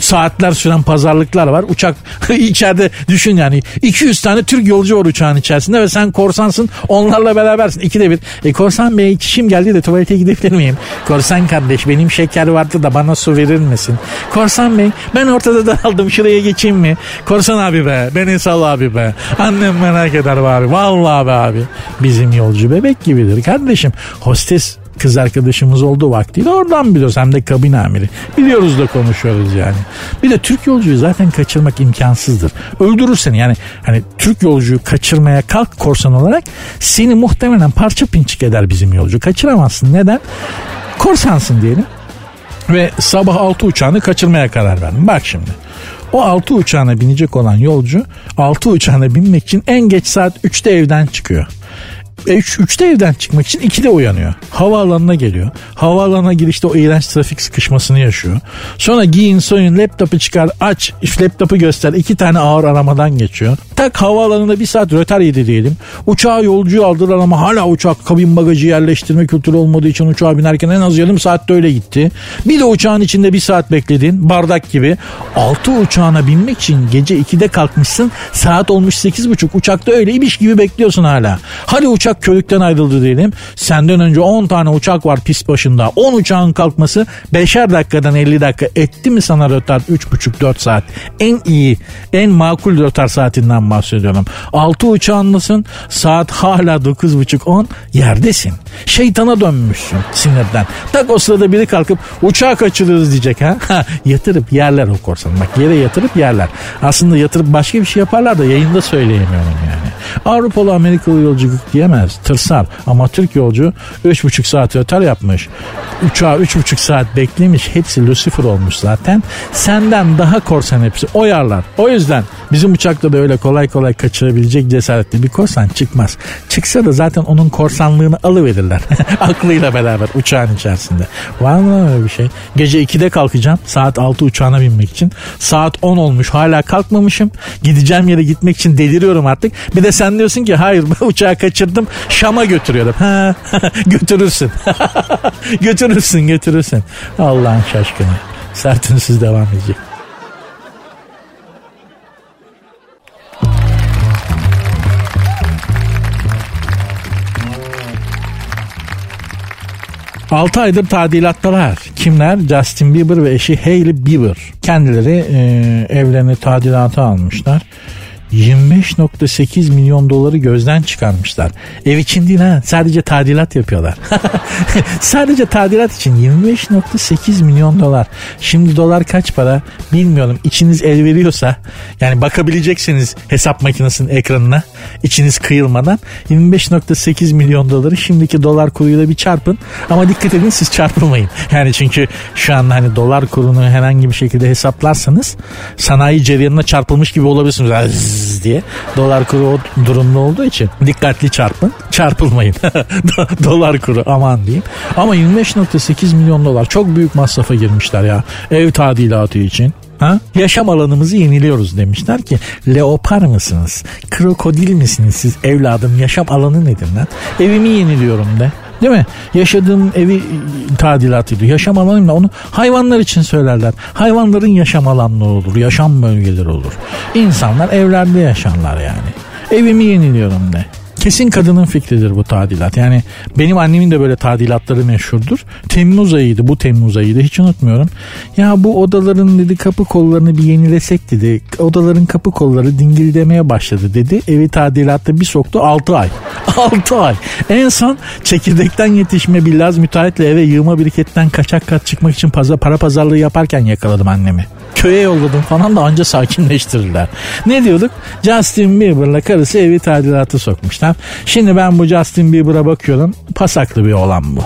saatler süren pazarlıklar var. Uçak içeride düşün yani 200 tane Türk yolcu var uçağın içerisinde ve sen korsansın onlarla berabersin. İkide bir. E korsan bey kişim geldi de tuvalete gidebilir miyim? Korsan kardeş benim şeker vardı da bana su verir misin? Korsan bey ben ortada daraldım şuraya geçeyim mi? Korsan abi be beni sal abi be. Annem merak eder be abi. Vallahi be abi. Bizim yolcu bebek gibidir kardeşim. Hostes kız arkadaşımız olduğu vaktiyle oradan biliyoruz. Hem de kabin amiri. Biliyoruz da konuşuyoruz yani. Bir de Türk yolcuyu zaten kaçırmak imkansızdır. Öldürür seni yani hani Türk yolcuyu kaçırmaya kalk korsan olarak seni muhtemelen parça pinçik eder bizim yolcu. Kaçıramazsın. Neden? Korsansın diyelim. Ve sabah 6 uçağını kaçırmaya karar verdim. Bak şimdi. O 6 uçağına binecek olan yolcu 6 uçağına binmek için en geç saat 3'te evden çıkıyor. E, üç, üçte evden çıkmak için 2'de uyanıyor. Havaalanına geliyor. Havaalanına girişte o iğrenç trafik sıkışmasını yaşıyor. Sonra giyin soyun laptopu çıkar aç laptopu göster iki tane ağır aramadan geçiyor. Tak havaalanında bir saat röter yedi diyelim. Uçağa yolcuyu aldılar ama hala uçak kabin bagajı yerleştirme kültürü olmadığı için uçağa binerken en az yarım saatte öyle gitti. Bir de uçağın içinde bir saat bekledin bardak gibi. Altı uçağına binmek için gece 2'de kalkmışsın saat olmuş sekiz buçuk uçakta öyle ibiş gibi bekliyorsun hala. Hadi uçak körükten ayrıldı diyelim. Senden önce 10 tane uçak var pist başında. 10 uçağın kalkması 5'er dakikadan 50 dakika etti mi sana rötar 3,5-4 saat? En iyi, en makul rötar saatinden bahsediyorum. 6 uçağındasın saat hala 9.30-10 yerdesin. Şeytana dönmüşsün sinirden. Tak o sırada biri kalkıp uçağı kaçırırız diyecek ha. yatırıp yerler o korsan. Bak yere yatırıp yerler. Aslında yatırıp başka bir şey yaparlar da yayında söyleyemiyorum yani. Avrupalı Amerikalı yolculuk diyemez. Tırsar. Ama Türk yolcu 3,5 saat öter yapmış. Uçağı 3,5 saat beklemiş. Hepsi Lucifer olmuş zaten. Senden daha korsan hepsi. Oyarlar. O yüzden bizim uçakta da öyle kolay kolay kaçırabilecek cesaretli bir korsan çıkmaz. Çıksa da zaten onun korsanlığını alıverirler. Aklıyla beraber uçağın içerisinde. Var mı öyle bir şey? Gece 2'de kalkacağım. Saat 6 uçağına binmek için. Saat 10 olmuş. Hala kalkmamışım. Gideceğim yere gitmek için deliriyorum artık. Bir de sen diyorsun ki hayır uçağı kaçırdım. Şam'a götürüyorum. Ha, götürürsün. götürürsün götürürsün. Allah'ın şaşkını. Sertünsüz devam edecek. Altı aydır tadilattalar. Kimler? Justin Bieber ve eşi Hailey Bieber. Kendileri e, evlerini tadilata almışlar. 25.8 milyon doları gözden çıkarmışlar. Ev için değil ha sadece tadilat yapıyorlar. sadece tadilat için 25.8 milyon dolar. Şimdi dolar kaç para bilmiyorum. İçiniz el veriyorsa yani bakabileceksiniz hesap makinesinin ekranına içiniz kıyılmadan 25.8 milyon doları şimdiki dolar kuruyla bir çarpın. Ama dikkat edin siz çarpılmayın. Yani çünkü şu anda hani dolar kurunu herhangi bir şekilde hesaplarsanız sanayi cereyanına çarpılmış gibi olabilirsiniz. Zzz diye. Dolar kuru o durumda olduğu için dikkatli çarpın. Çarpılmayın. dolar kuru aman diyeyim. Ama 25.8 milyon dolar çok büyük masrafa girmişler ya. Ev tadilatı için. Ha? Yaşam alanımızı yeniliyoruz demişler ki leopar mısınız? Krokodil misiniz siz evladım yaşam alanı nedir lan? Evimi yeniliyorum de. Değil mi? Yaşadığım evi tadilat ediyor. Yaşam alanı onu hayvanlar için söylerler. Hayvanların yaşam alanları olur. Yaşam bölgeleri olur. İnsanlar evlerde yaşarlar yani. Evimi yeniliyorum de. Kesin kadının fikridir bu tadilat. Yani benim annemin de böyle tadilatları meşhurdur. Temmuz ayıydı bu Temmuz ayıydı hiç unutmuyorum. Ya bu odaların dedi kapı kollarını bir yenilesek dedi. Odaların kapı kolları dingildemeye başladı dedi. Evi tadilatta bir soktu 6 ay. 6 ay. En son çekirdekten yetişme bir laz müteahhitle eve yığma biriketten kaçak kat çıkmak için para pazarlığı yaparken yakaladım annemi. Köye yolladım falan da anca sakinleştirdiler. Ne diyorduk? Justin Bieber'la karısı evi tadilatı sokmuşlar. Şimdi ben bu Justin Bieber'a bakıyorum. Pasaklı bir olan bu.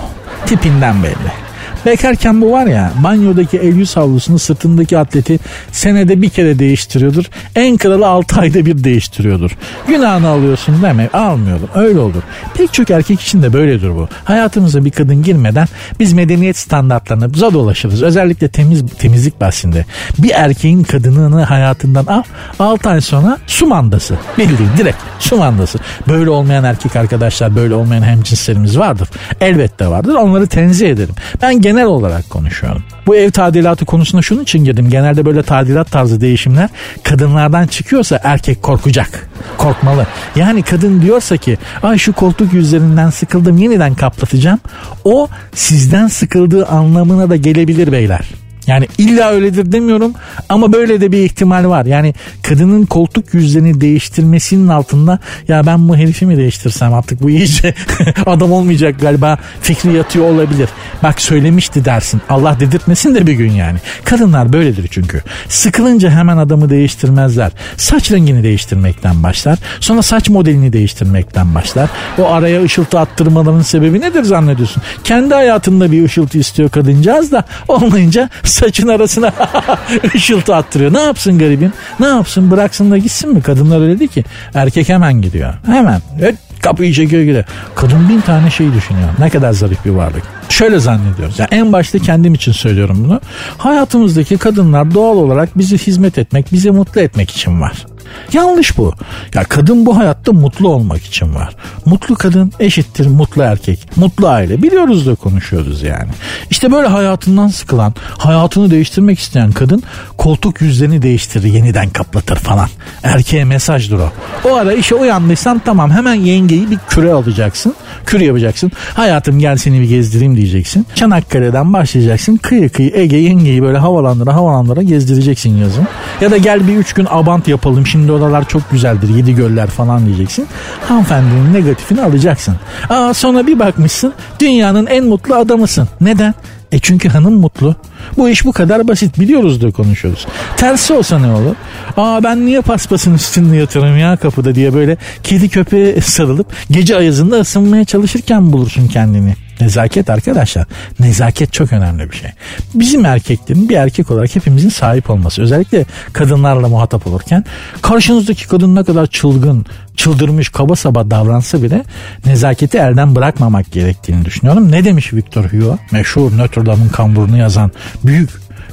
Tipinden belli. Bekarken bu var ya banyodaki el yüz havlusunu sırtındaki atleti senede bir kere değiştiriyordur. En kralı 6 ayda bir değiştiriyordur. Günahını alıyorsun deme almıyorum öyle olur. Pek çok erkek için de böyledir bu. Hayatımıza bir kadın girmeden biz medeniyet standartlarına bize dolaşırız. Özellikle temiz temizlik bahsinde. Bir erkeğin kadınını hayatından al 6 ay sonra su mandası. Bildiğin direkt su mandası. Böyle olmayan erkek arkadaşlar böyle olmayan hemcinslerimiz vardır. Elbette vardır onları tenzih ederim. Ben genel olarak konuşuyorum. Bu ev tadilatı konusuna şunun için girdim. Genelde böyle tadilat tarzı değişimler kadınlardan çıkıyorsa erkek korkacak. Korkmalı. Yani kadın diyorsa ki ay şu koltuk yüzlerinden sıkıldım yeniden kaplatacağım. O sizden sıkıldığı anlamına da gelebilir beyler. Yani illa öyledir demiyorum ama böyle de bir ihtimal var. Yani kadının koltuk yüzlerini değiştirmesinin altında ya ben bu herifi mi değiştirsem artık bu iyice adam olmayacak galiba fikri yatıyor olabilir. Bak söylemişti dersin Allah dedirtmesin de bir gün yani. Kadınlar böyledir çünkü. Sıkılınca hemen adamı değiştirmezler. Saç rengini değiştirmekten başlar. Sonra saç modelini değiştirmekten başlar. O araya ışıltı attırmaların sebebi nedir zannediyorsun? Kendi hayatında bir ışıltı istiyor kadıncağız da olmayınca saçın arasına ışıltı attırıyor. Ne yapsın garibim? Ne yapsın bıraksın da gitsin mi? Kadınlar öyle değil ki. Erkek hemen gidiyor. Hemen. Evet, kapıyı çekiyor gidiyor. Kadın bin tane şey düşünüyor. Ne kadar zarif bir varlık. Şöyle zannediyoruz. Yani en başta kendim için söylüyorum bunu. Hayatımızdaki kadınlar doğal olarak bizi hizmet etmek, bizi mutlu etmek için var. Yanlış bu. Ya kadın bu hayatta mutlu olmak için var. Mutlu kadın eşittir mutlu erkek. Mutlu aile. Biliyoruz da konuşuyoruz yani. İşte böyle hayatından sıkılan, hayatını değiştirmek isteyen kadın koltuk yüzlerini değiştirir, yeniden kaplatır falan. Erkeğe mesajdır o. O ara işe uyandıysan tamam hemen yengeyi bir küre alacaksın. Kür yapacaksın. Hayatım gel seni bir gezdireyim diyeceksin. Çanakkale'den başlayacaksın. Kıyı kıyı Ege yengeyi böyle havalandıra havalandıra gezdireceksin yazın. Ya da gel bir üç gün abant yapalım. Şimdi oralar çok güzeldir. Yedi göller falan diyeceksin. Hanımefendinin negatifini alacaksın. Aa sonra bir bakmışsın dünyanın en mutlu adamısın. Neden? E çünkü hanım mutlu. Bu iş bu kadar basit biliyoruz da konuşuyoruz. Tersi olsa ne olur? Aa ben niye paspasın üstünde yatıyorum ya kapıda diye böyle kedi köpeğe sarılıp gece ayazında ısınmaya çalışırken bulursun kendini. Nezaket arkadaşlar. Nezaket çok önemli bir şey. Bizim erkeklerin bir erkek olarak hepimizin sahip olması. Özellikle kadınlarla muhatap olurken karşınızdaki kadın ne kadar çılgın, çıldırmış, kaba saba davransa bile nezaketi elden bırakmamak gerektiğini düşünüyorum. Ne demiş Victor Hugo? Meşhur Notre Dame'ın kamburunu yazan büyük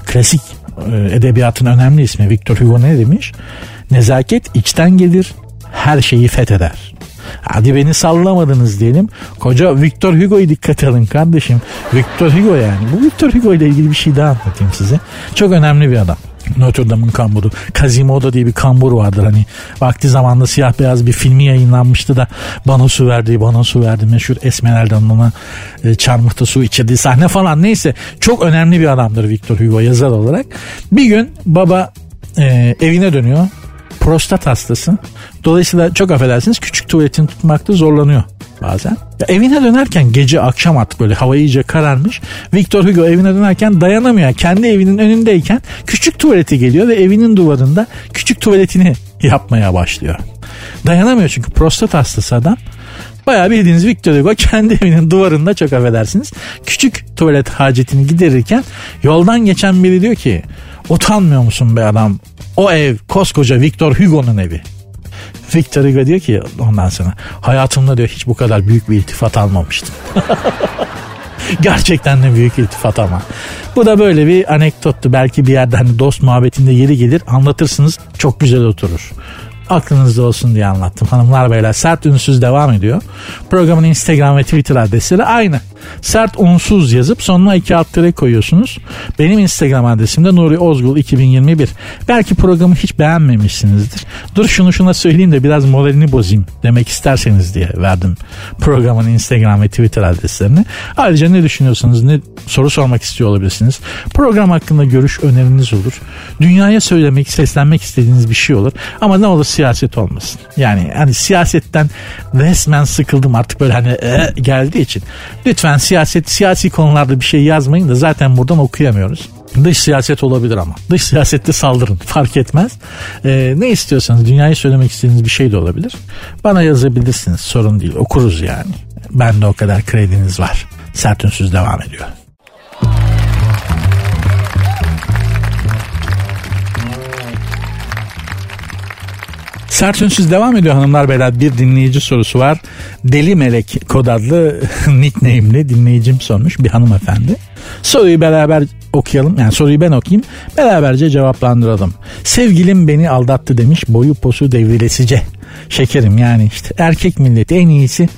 klasik e, edebiyatın önemli ismi Victor Hugo ne demiş? Nezaket içten gelir, her şeyi fetheder. Hadi beni sallamadınız diyelim. Koca Victor Hugo'yu dikkat alın kardeşim. Victor Hugo yani. Bu Victor Hugo ile ilgili bir şey daha anlatayım size. Çok önemli bir adam. Notre Dame'ın kamburu. Quasimodo diye bir kambur vardır hani. Vakti zamanda siyah beyaz bir filmi yayınlanmıştı da bana su verdi, bana su verdi. Meşhur Esmeralda ona e, çarmıhta su içirdiği sahne falan. Neyse çok önemli bir adamdır Victor Hugo yazar olarak. Bir gün baba e, evine dönüyor prostat hastası. Dolayısıyla çok affedersiniz küçük tuvaletini tutmakta zorlanıyor bazen. Ya evine dönerken gece akşam artık böyle hava iyice kararmış. Victor Hugo evine dönerken dayanamıyor. Kendi evinin önündeyken küçük tuvaleti geliyor ve evinin duvarında küçük tuvaletini yapmaya başlıyor. Dayanamıyor çünkü prostat hastası adam. Bayağı bildiğiniz Victor Hugo kendi evinin duvarında çok affedersiniz. Küçük tuvalet hacetini giderirken yoldan geçen biri diyor ki utanmıyor musun be adam? O ev koskoca Victor Hugo'nun evi. Victor Hugo diyor ki ondan sonra hayatımda diyor hiç bu kadar büyük bir iltifat almamıştım. Gerçekten de büyük iltifat ama. Bu da böyle bir anekdottu. Belki bir yerde hani dost muhabbetinde yeri gelir anlatırsınız çok güzel oturur. Aklınızda olsun diye anlattım. Hanımlar beyler sert ünsüz devam ediyor. Programın Instagram ve Twitter adresleri aynı. Sert unsuz yazıp sonuna iki alt tere koyuyorsunuz. Benim Instagram adresim de Nuri Ozgul 2021. Belki programı hiç beğenmemişsinizdir. Dur şunu şuna söyleyeyim de biraz moralini bozayım demek isterseniz diye verdim programın Instagram ve Twitter adreslerini. Ayrıca ne düşünüyorsanız ne soru sormak istiyor olabilirsiniz. Program hakkında görüş öneriniz olur. Dünyaya söylemek, seslenmek istediğiniz bir şey olur. Ama ne olur siyaset olmasın. Yani hani siyasetten resmen sıkıldım artık böyle hani e, geldiği için. Lütfen siyaset, siyasi konularda bir şey yazmayın da zaten buradan okuyamıyoruz. Dış siyaset olabilir ama. Dış siyasette saldırın fark etmez. Ee, ne istiyorsanız dünyayı söylemek istediğiniz bir şey de olabilir. Bana yazabilirsiniz sorun değil okuruz yani. Ben de o kadar krediniz var. Sert devam ediyor. Sert Ünsüz devam ediyor hanımlar beyler. Bir dinleyici sorusu var. Deli Melek kod adlı nickname'li dinleyicim sormuş bir hanımefendi. Soruyu beraber okuyalım. Yani soruyu ben okuyayım. Beraberce cevaplandıralım. Sevgilim beni aldattı demiş boyu posu devrilesice. Şekerim yani işte erkek milleti en iyisi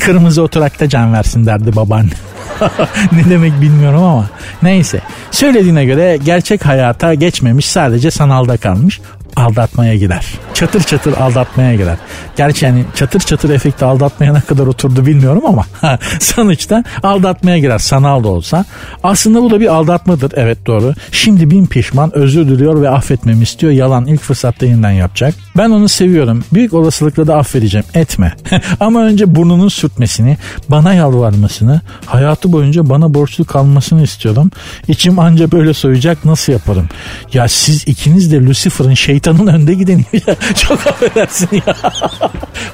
kırmızı oturakta can versin derdi babaanne. ne demek bilmiyorum ama neyse. Söylediğine göre gerçek hayata geçmemiş sadece sanalda kalmış aldatmaya girer. Çatır çatır aldatmaya girer. Gerçi yani çatır çatır efekti aldatmaya ne kadar oturdu bilmiyorum ama sonuçta aldatmaya girer sanal da olsa. Aslında bu da bir aldatmadır evet doğru. Şimdi bin pişman özür diliyor ve affetmemi istiyor. Yalan ilk fırsatta yeniden yapacak. Ben onu seviyorum. Büyük olasılıkla da affedeceğim. Etme. ama önce burnunun sürtmesini, bana yalvarmasını, hayatı boyunca bana borçlu kalmasını istiyorum. İçim anca böyle soyacak nasıl yaparım? Ya siz ikiniz de Lucifer'ın şeytanın önde gideni. çok affedersin ya.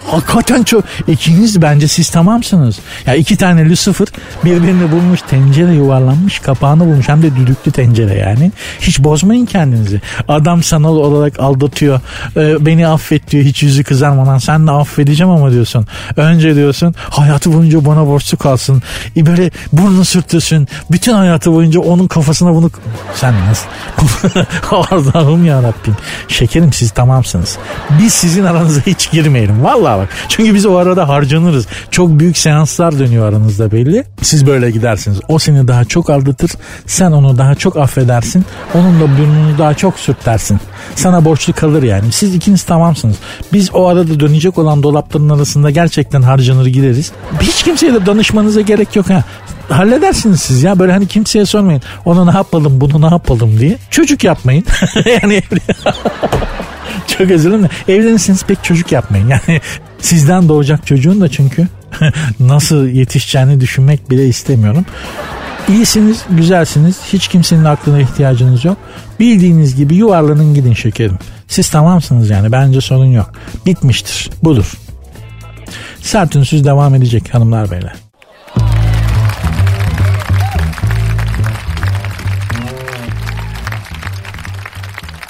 Hakikaten çok. İkiniz bence siz tamamsınız. Ya iki tane Lucifer birbirini bulmuş tencere yuvarlanmış kapağını bulmuş hem de düdüklü tencere yani. Hiç bozmayın kendinizi. Adam sanal olarak aldatıyor. Ee, beni affet diyor hiç yüzü kızarmadan. Sen de affedeceğim ama diyorsun. Önce diyorsun hayatı boyunca bana borçlu kalsın. E böyle burnunu sürtürsün. Bütün hayatı boyunca onun kafasına bunu... Sen nasıl? Allah'ım ya Rabbim. Şekerim siz tamamsınız. Biz sizin aranıza hiç girmeyelim. Vallahi bak. Çünkü biz o arada harcanırız. Çok büyük seanslar dönüyor aranızda belli. Siz böyle gidersiniz. O seni daha çok aldatır. Sen onu daha çok affedersin. Onun da burnunu daha çok sürtersin. Sana borçlu kalır yani. Siz ikiniz tamamsınız. Biz o arada dönecek olan dolapların arasında gerçekten harcanır gideriz. Hiç kimseye de danışmanıza gerek yok ha halledersiniz siz ya. Böyle hani kimseye sormayın. Onu ne yapalım bunu ne yapalım diye. Çocuk yapmayın. yani çok özür dilerim. Evlenirseniz pek çocuk yapmayın. Yani sizden doğacak çocuğun da çünkü nasıl yetişeceğini düşünmek bile istemiyorum. İyisiniz, güzelsiniz. Hiç kimsenin aklına ihtiyacınız yok. Bildiğiniz gibi yuvarlanın gidin şekerim. Siz tamamsınız yani. Bence sorun yok. Bitmiştir. Budur. Sert ünsüz devam edecek hanımlar beyler.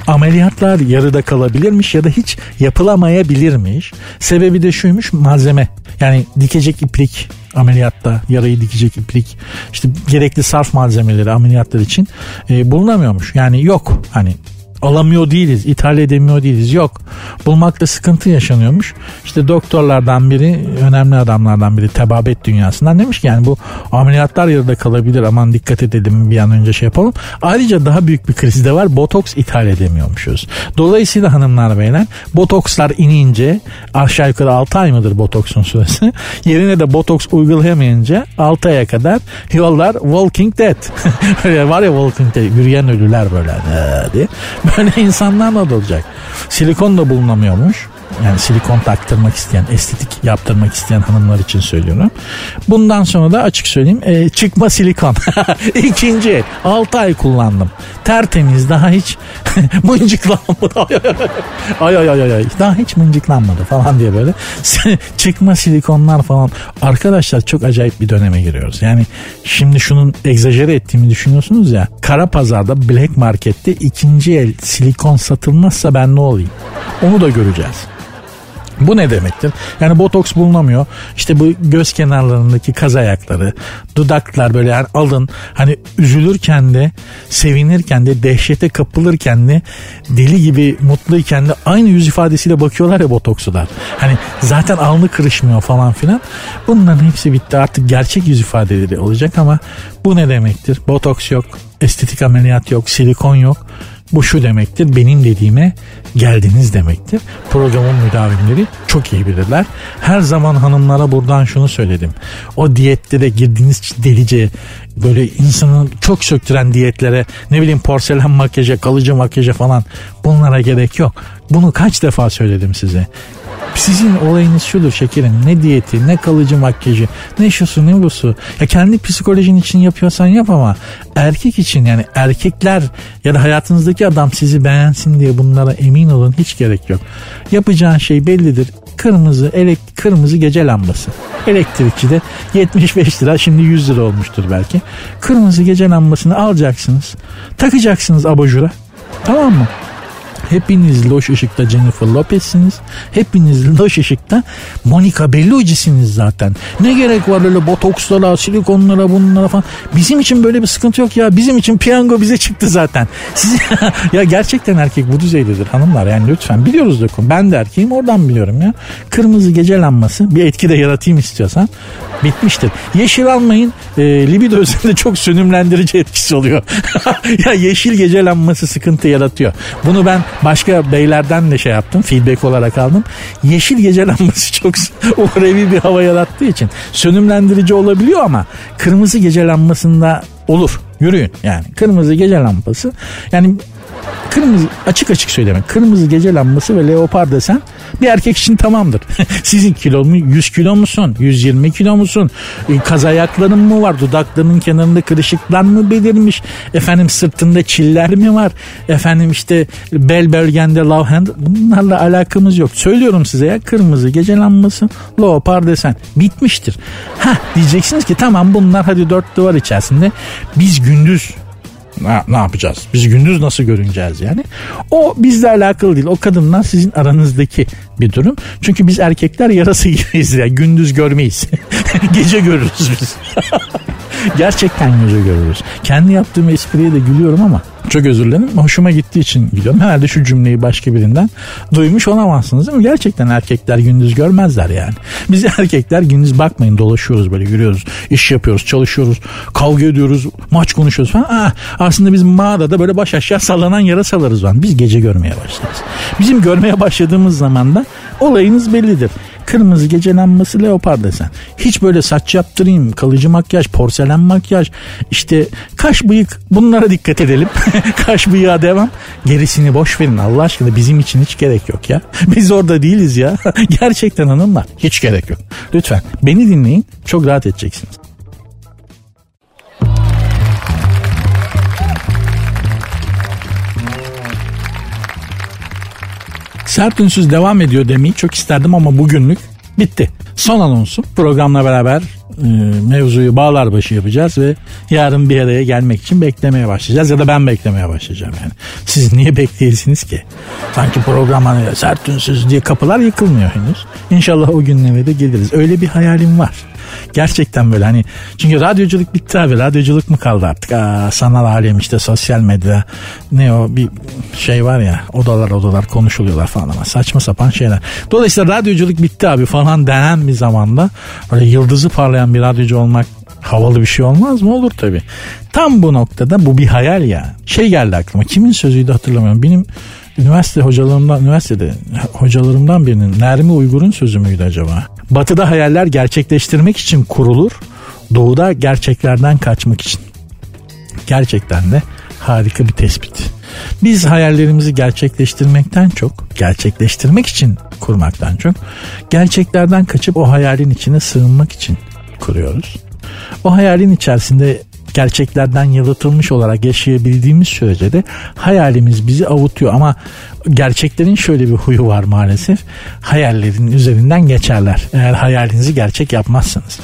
Ameliyatlar yarıda kalabilirmiş ya da hiç yapılamayabilirmiş. Sebebi de şuymuş malzeme. Yani dikecek iplik ameliyatta yarayı dikecek iplik işte gerekli sarf malzemeleri ameliyatlar için e, bulunamıyormuş. Yani yok hani alamıyor değiliz, ithal edemiyor değiliz. Yok. Bulmakta sıkıntı yaşanıyormuş. İşte doktorlardan biri, önemli adamlardan biri tebabet dünyasından demiş ki yani bu ameliyatlar yarıda kalabilir. Aman dikkat edelim bir an önce şey yapalım. Ayrıca daha büyük bir kriz de var. Botoks ithal edemiyormuşuz. Dolayısıyla hanımlar beyler botokslar inince aşağı yukarı 6 ay mıdır botoksun süresi? Yerine de botoks uygulayamayınca 6 aya kadar yollar Walking Dead. var ya Walking Dead yürüyen ölüler böyle diye. Böyle insanlar da olacak. Silikon da bulunamıyormuş. Yani silikon taktırmak isteyen, estetik yaptırmak isteyen hanımlar için söylüyorum. Bundan sonra da açık söyleyeyim e, çıkma silikon. İkinci el. 6 ay kullandım. Tertemiz daha hiç mıncıklanmadı. ay ay ay ay. Daha hiç mıncıklanmadı falan diye böyle. çıkma silikonlar falan. Arkadaşlar çok acayip bir döneme giriyoruz. Yani şimdi şunun egzajere ettiğimi düşünüyorsunuz ya. Kara pazarda black markette ikinci el silikon satılmazsa ben ne olayım? Onu da göreceğiz. Bu ne demektir? Yani botoks bulunamıyor. İşte bu göz kenarlarındaki kaz ayakları, dudaklar böyle yani alın hani üzülürken de sevinirken de dehşete kapılırken de deli gibi mutluyken de aynı yüz ifadesiyle bakıyorlar ya botoksçular. Hani zaten alnı kırışmıyor falan filan. Bunların hepsi bitti artık gerçek yüz ifadeleri olacak ama bu ne demektir? Botoks yok, estetik ameliyat yok, silikon yok. Bu şu demektir benim dediğime geldiniz demektir. Programın müdavimleri çok iyi bilirler. Her zaman hanımlara buradan şunu söyledim. O diyette de girdiğiniz delice böyle insanı çok söktüren diyetlere ne bileyim porselen makyaja kalıcı makyaja falan bunlara gerek yok. Bunu kaç defa söyledim size. Sizin olayınız şudur şekerim. Ne diyeti, ne kalıcı makyajı, ne şusu ne busu. Ya kendi psikolojin için yapıyorsan yap ama erkek için yani erkekler ya da hayatınızdaki adam sizi beğensin diye bunlara emin olun hiç gerek yok. Yapacağın şey bellidir. Kırmızı, elek, kırmızı gece lambası. Elektrikçi de 75 lira şimdi 100 lira olmuştur belki. Kırmızı gece lambasını alacaksınız. Takacaksınız abajura. Tamam mı? Hepiniz loş ışıkta Jennifer Lopez'siniz. Hepiniz loş ışıkta Monica Bellucci'siniz zaten. Ne gerek var öyle botokslara, silikonlara, bunlara falan. Bizim için böyle bir sıkıntı yok ya. Bizim için piyango bize çıktı zaten. Siz, ya gerçekten erkek bu düzeydedir hanımlar. Yani lütfen biliyoruz da ben de erkeğim oradan biliyorum ya. Kırmızı gece lambası bir etki de yaratayım istiyorsan bitmiştir. Yeşil almayın. E, libido üzerinde çok sönümlendirici etkisi oluyor. ya yeşil gece lambası sıkıntı yaratıyor. Bunu ben başka beylerden de şey yaptım. Feedback olarak aldım. Yeşil gece lambası çok uhrevi bir hava yarattığı için sönümlendirici olabiliyor ama kırmızı gece lambasında olur. Yürüyün yani. Kırmızı gece lambası. Yani kırmızı açık açık söyleme. Kırmızı gece lambası ve leopar desen bir erkek için tamamdır. Sizin kilo mu 100 kilo musun? 120 kilo musun? E, kaz ayakların mı var? Dudaklarının kenarında kırışıklar mı belirmiş? Efendim sırtında çiller mi var? Efendim işte bel bölgende love hand bunlarla alakamız yok. Söylüyorum size ya kırmızı gece lambası leopar desen bitmiştir. Ha diyeceksiniz ki tamam bunlar hadi dört duvar içerisinde biz gündüz ne, ne yapacağız? Biz gündüz nasıl görüneceğiz yani? O bizle alakalı değil. O kadınla sizin aranızdaki bir durum. Çünkü biz erkekler yarası gibiyiz. Yani gündüz görmeyiz. Gece görürüz biz. Gerçekten gece görürüz. Kendi yaptığım espriye de gülüyorum ama çok özür dilerim. Hoşuma gittiği için gülüyorum. Herhalde şu cümleyi başka birinden duymuş olamazsınız değil mi? Gerçekten erkekler gündüz görmezler yani. Biz erkekler gündüz bakmayın dolaşıyoruz böyle yürüyoruz. iş yapıyoruz, çalışıyoruz, kavga ediyoruz, maç konuşuyoruz falan. Ah, aslında biz mağarada böyle baş aşağı sallanan yarasalarız var. Biz gece görmeye başlarız. Bizim görmeye başladığımız zaman da olayınız bellidir. Kırmızı gece lambası leopar desen. Hiç böyle saç yaptırayım, kalıcı makyaj, porselen makyaj, işte kaş bıyık bunlara dikkat edelim. kaş bıyığa devam. Gerisini boş verin Allah aşkına bizim için hiç gerek yok ya. Biz orada değiliz ya. Gerçekten hanımlar hiç gerek yok. Lütfen beni dinleyin çok rahat edeceksiniz. Sert Ünsüz devam ediyor demeyi çok isterdim ama bugünlük bitti. Son anonsum programla beraber e, mevzuyu bağlar başı yapacağız ve yarın bir araya gelmek için beklemeye başlayacağız ya da ben beklemeye başlayacağım yani. Siz niye bekleyesiniz ki? Sanki program hani sert ünsüz diye kapılar yıkılmıyor henüz. İnşallah o günlere de geliriz. Öyle bir hayalim var. Gerçekten böyle hani çünkü radyoculuk bitti abi radyoculuk mu kaldı artık Aa, sanal alem işte sosyal medya ne o bir şey var ya odalar odalar konuşuluyorlar falan ama saçma sapan şeyler. Dolayısıyla radyoculuk bitti abi falan denen bir zamanda böyle yıldızı parlayan bir radyocu olmak havalı bir şey olmaz mı? Olur tabii. Tam bu noktada bu bir hayal ya. Şey geldi aklıma kimin sözüydü hatırlamıyorum. Benim üniversite hocalarımdan üniversitede hocalarımdan birinin Nermi Uygur'un sözü müydü acaba? Batıda hayaller gerçekleştirmek için kurulur. Doğuda gerçeklerden kaçmak için. Gerçekten de harika bir tespit. Biz hayallerimizi gerçekleştirmekten çok, gerçekleştirmek için kurmaktan çok, gerçeklerden kaçıp o hayalin içine sığınmak için kuruyoruz. O hayalin içerisinde gerçeklerden yalıtılmış olarak yaşayabildiğimiz sürece de hayalimiz bizi avutuyor ama gerçeklerin şöyle bir huyu var maalesef. Hayallerin üzerinden geçerler. Eğer hayalinizi gerçek yapmazsanız.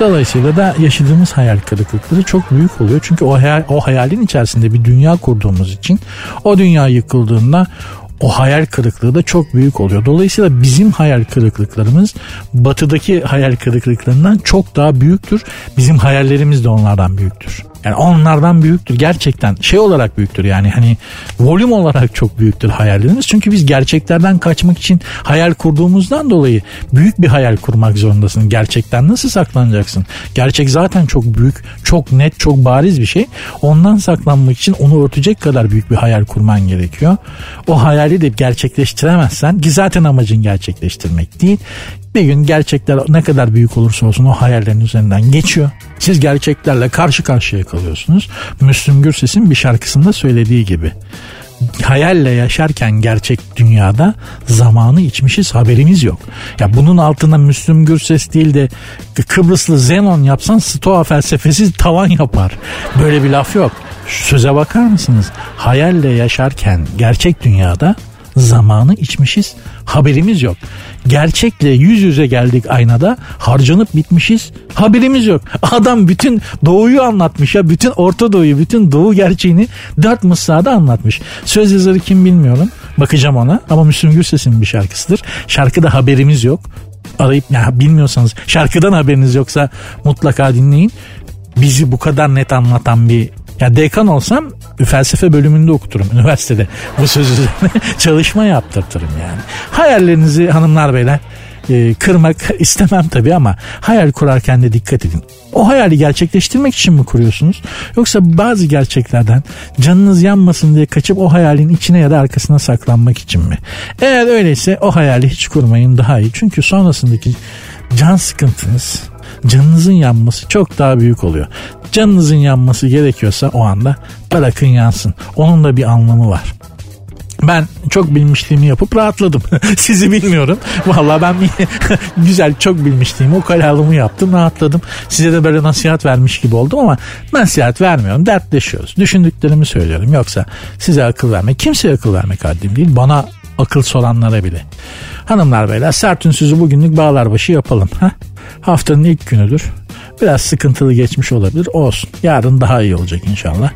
Dolayısıyla da yaşadığımız hayal kırıklıkları çok büyük oluyor. Çünkü o hayal, o hayalin içerisinde bir dünya kurduğumuz için o dünya yıkıldığında o hayal kırıklığı da çok büyük oluyor. Dolayısıyla bizim hayal kırıklıklarımız batıdaki hayal kırıklıklarından çok daha büyüktür. Bizim hayallerimiz de onlardan büyüktür. Yani onlardan büyüktür gerçekten şey olarak büyüktür yani hani volüm olarak çok büyüktür hayallerimiz. Çünkü biz gerçeklerden kaçmak için hayal kurduğumuzdan dolayı büyük bir hayal kurmak zorundasın. Gerçekten nasıl saklanacaksın? Gerçek zaten çok büyük, çok net, çok bariz bir şey. Ondan saklanmak için onu örtecek kadar büyük bir hayal kurman gerekiyor. O hayali de gerçekleştiremezsen ki zaten amacın gerçekleştirmek değil bir gün gerçekler ne kadar büyük olursa olsun o hayallerin üzerinden geçiyor. Siz gerçeklerle karşı karşıya kalıyorsunuz. Müslüm Gürses'in bir şarkısında söylediği gibi. Hayalle yaşarken gerçek dünyada zamanı içmişiz haberimiz yok. Ya bunun altına Müslüm Gürses değil de Kıbrıslı Zenon yapsan Stoa felsefesi tavan yapar. Böyle bir laf yok. Söze bakar mısınız? Hayalle yaşarken gerçek dünyada zamanı içmişiz haberimiz yok. Gerçekle yüz yüze geldik aynada harcanıp bitmişiz haberimiz yok. Adam bütün doğuyu anlatmış ya bütün Orta Doğu'yu bütün doğu gerçeğini dört mısrada anlatmış. Söz yazarı kim bilmiyorum bakacağım ona ama Müslüm Gürses'in bir şarkısıdır. Şarkıda haberimiz yok arayıp ya bilmiyorsanız şarkıdan haberiniz yoksa mutlaka dinleyin. Bizi bu kadar net anlatan bir ya dekan olsam felsefe bölümünde okuturum üniversitede. Bu söz üzerine çalışma yaptırtırım yani. Hayallerinizi hanımlar beyler e, kırmak istemem tabii ama hayal kurarken de dikkat edin. O hayali gerçekleştirmek için mi kuruyorsunuz? Yoksa bazı gerçeklerden canınız yanmasın diye kaçıp o hayalin içine ya da arkasına saklanmak için mi? Eğer öyleyse o hayali hiç kurmayın daha iyi. Çünkü sonrasındaki can sıkıntınız canınızın yanması çok daha büyük oluyor. Canınızın yanması gerekiyorsa o anda bırakın yansın. Onun da bir anlamı var. Ben çok bilmişliğimi yapıp rahatladım. Sizi bilmiyorum. Vallahi ben güzel çok bilmişliğimi o kalalımı yaptım rahatladım. Size de böyle nasihat vermiş gibi oldum ama nasihat vermiyorum. Dertleşiyoruz. Düşündüklerimi söylüyorum. Yoksa size akıl vermek, kimseye akıl vermek haddim değil. Bana akıl soranlara bile. Hanımlar beyler sert ünsüzü bugünlük bağlar başı yapalım. Heh? Haftanın ilk günüdür. Biraz sıkıntılı geçmiş olabilir. Olsun. Yarın daha iyi olacak inşallah.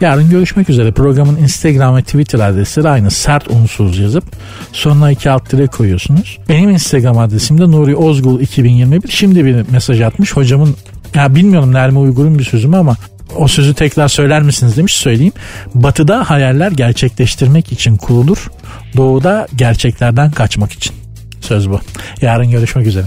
Yarın görüşmek üzere. Programın Instagram ve Twitter adresleri aynı. Sert unsuz yazıp sonuna iki alt dire koyuyorsunuz. Benim Instagram adresim de Nuri Ozgul 2021. Şimdi bir mesaj atmış. Hocamın ya bilmiyorum Nermi Uygur'un bir sözü mü ama o sözü tekrar söyler misiniz demiş söyleyeyim. Batıda hayaller gerçekleştirmek için kurulur. Doğuda gerçeklerden kaçmak için. Söz bu. Yarın görüşmek üzere.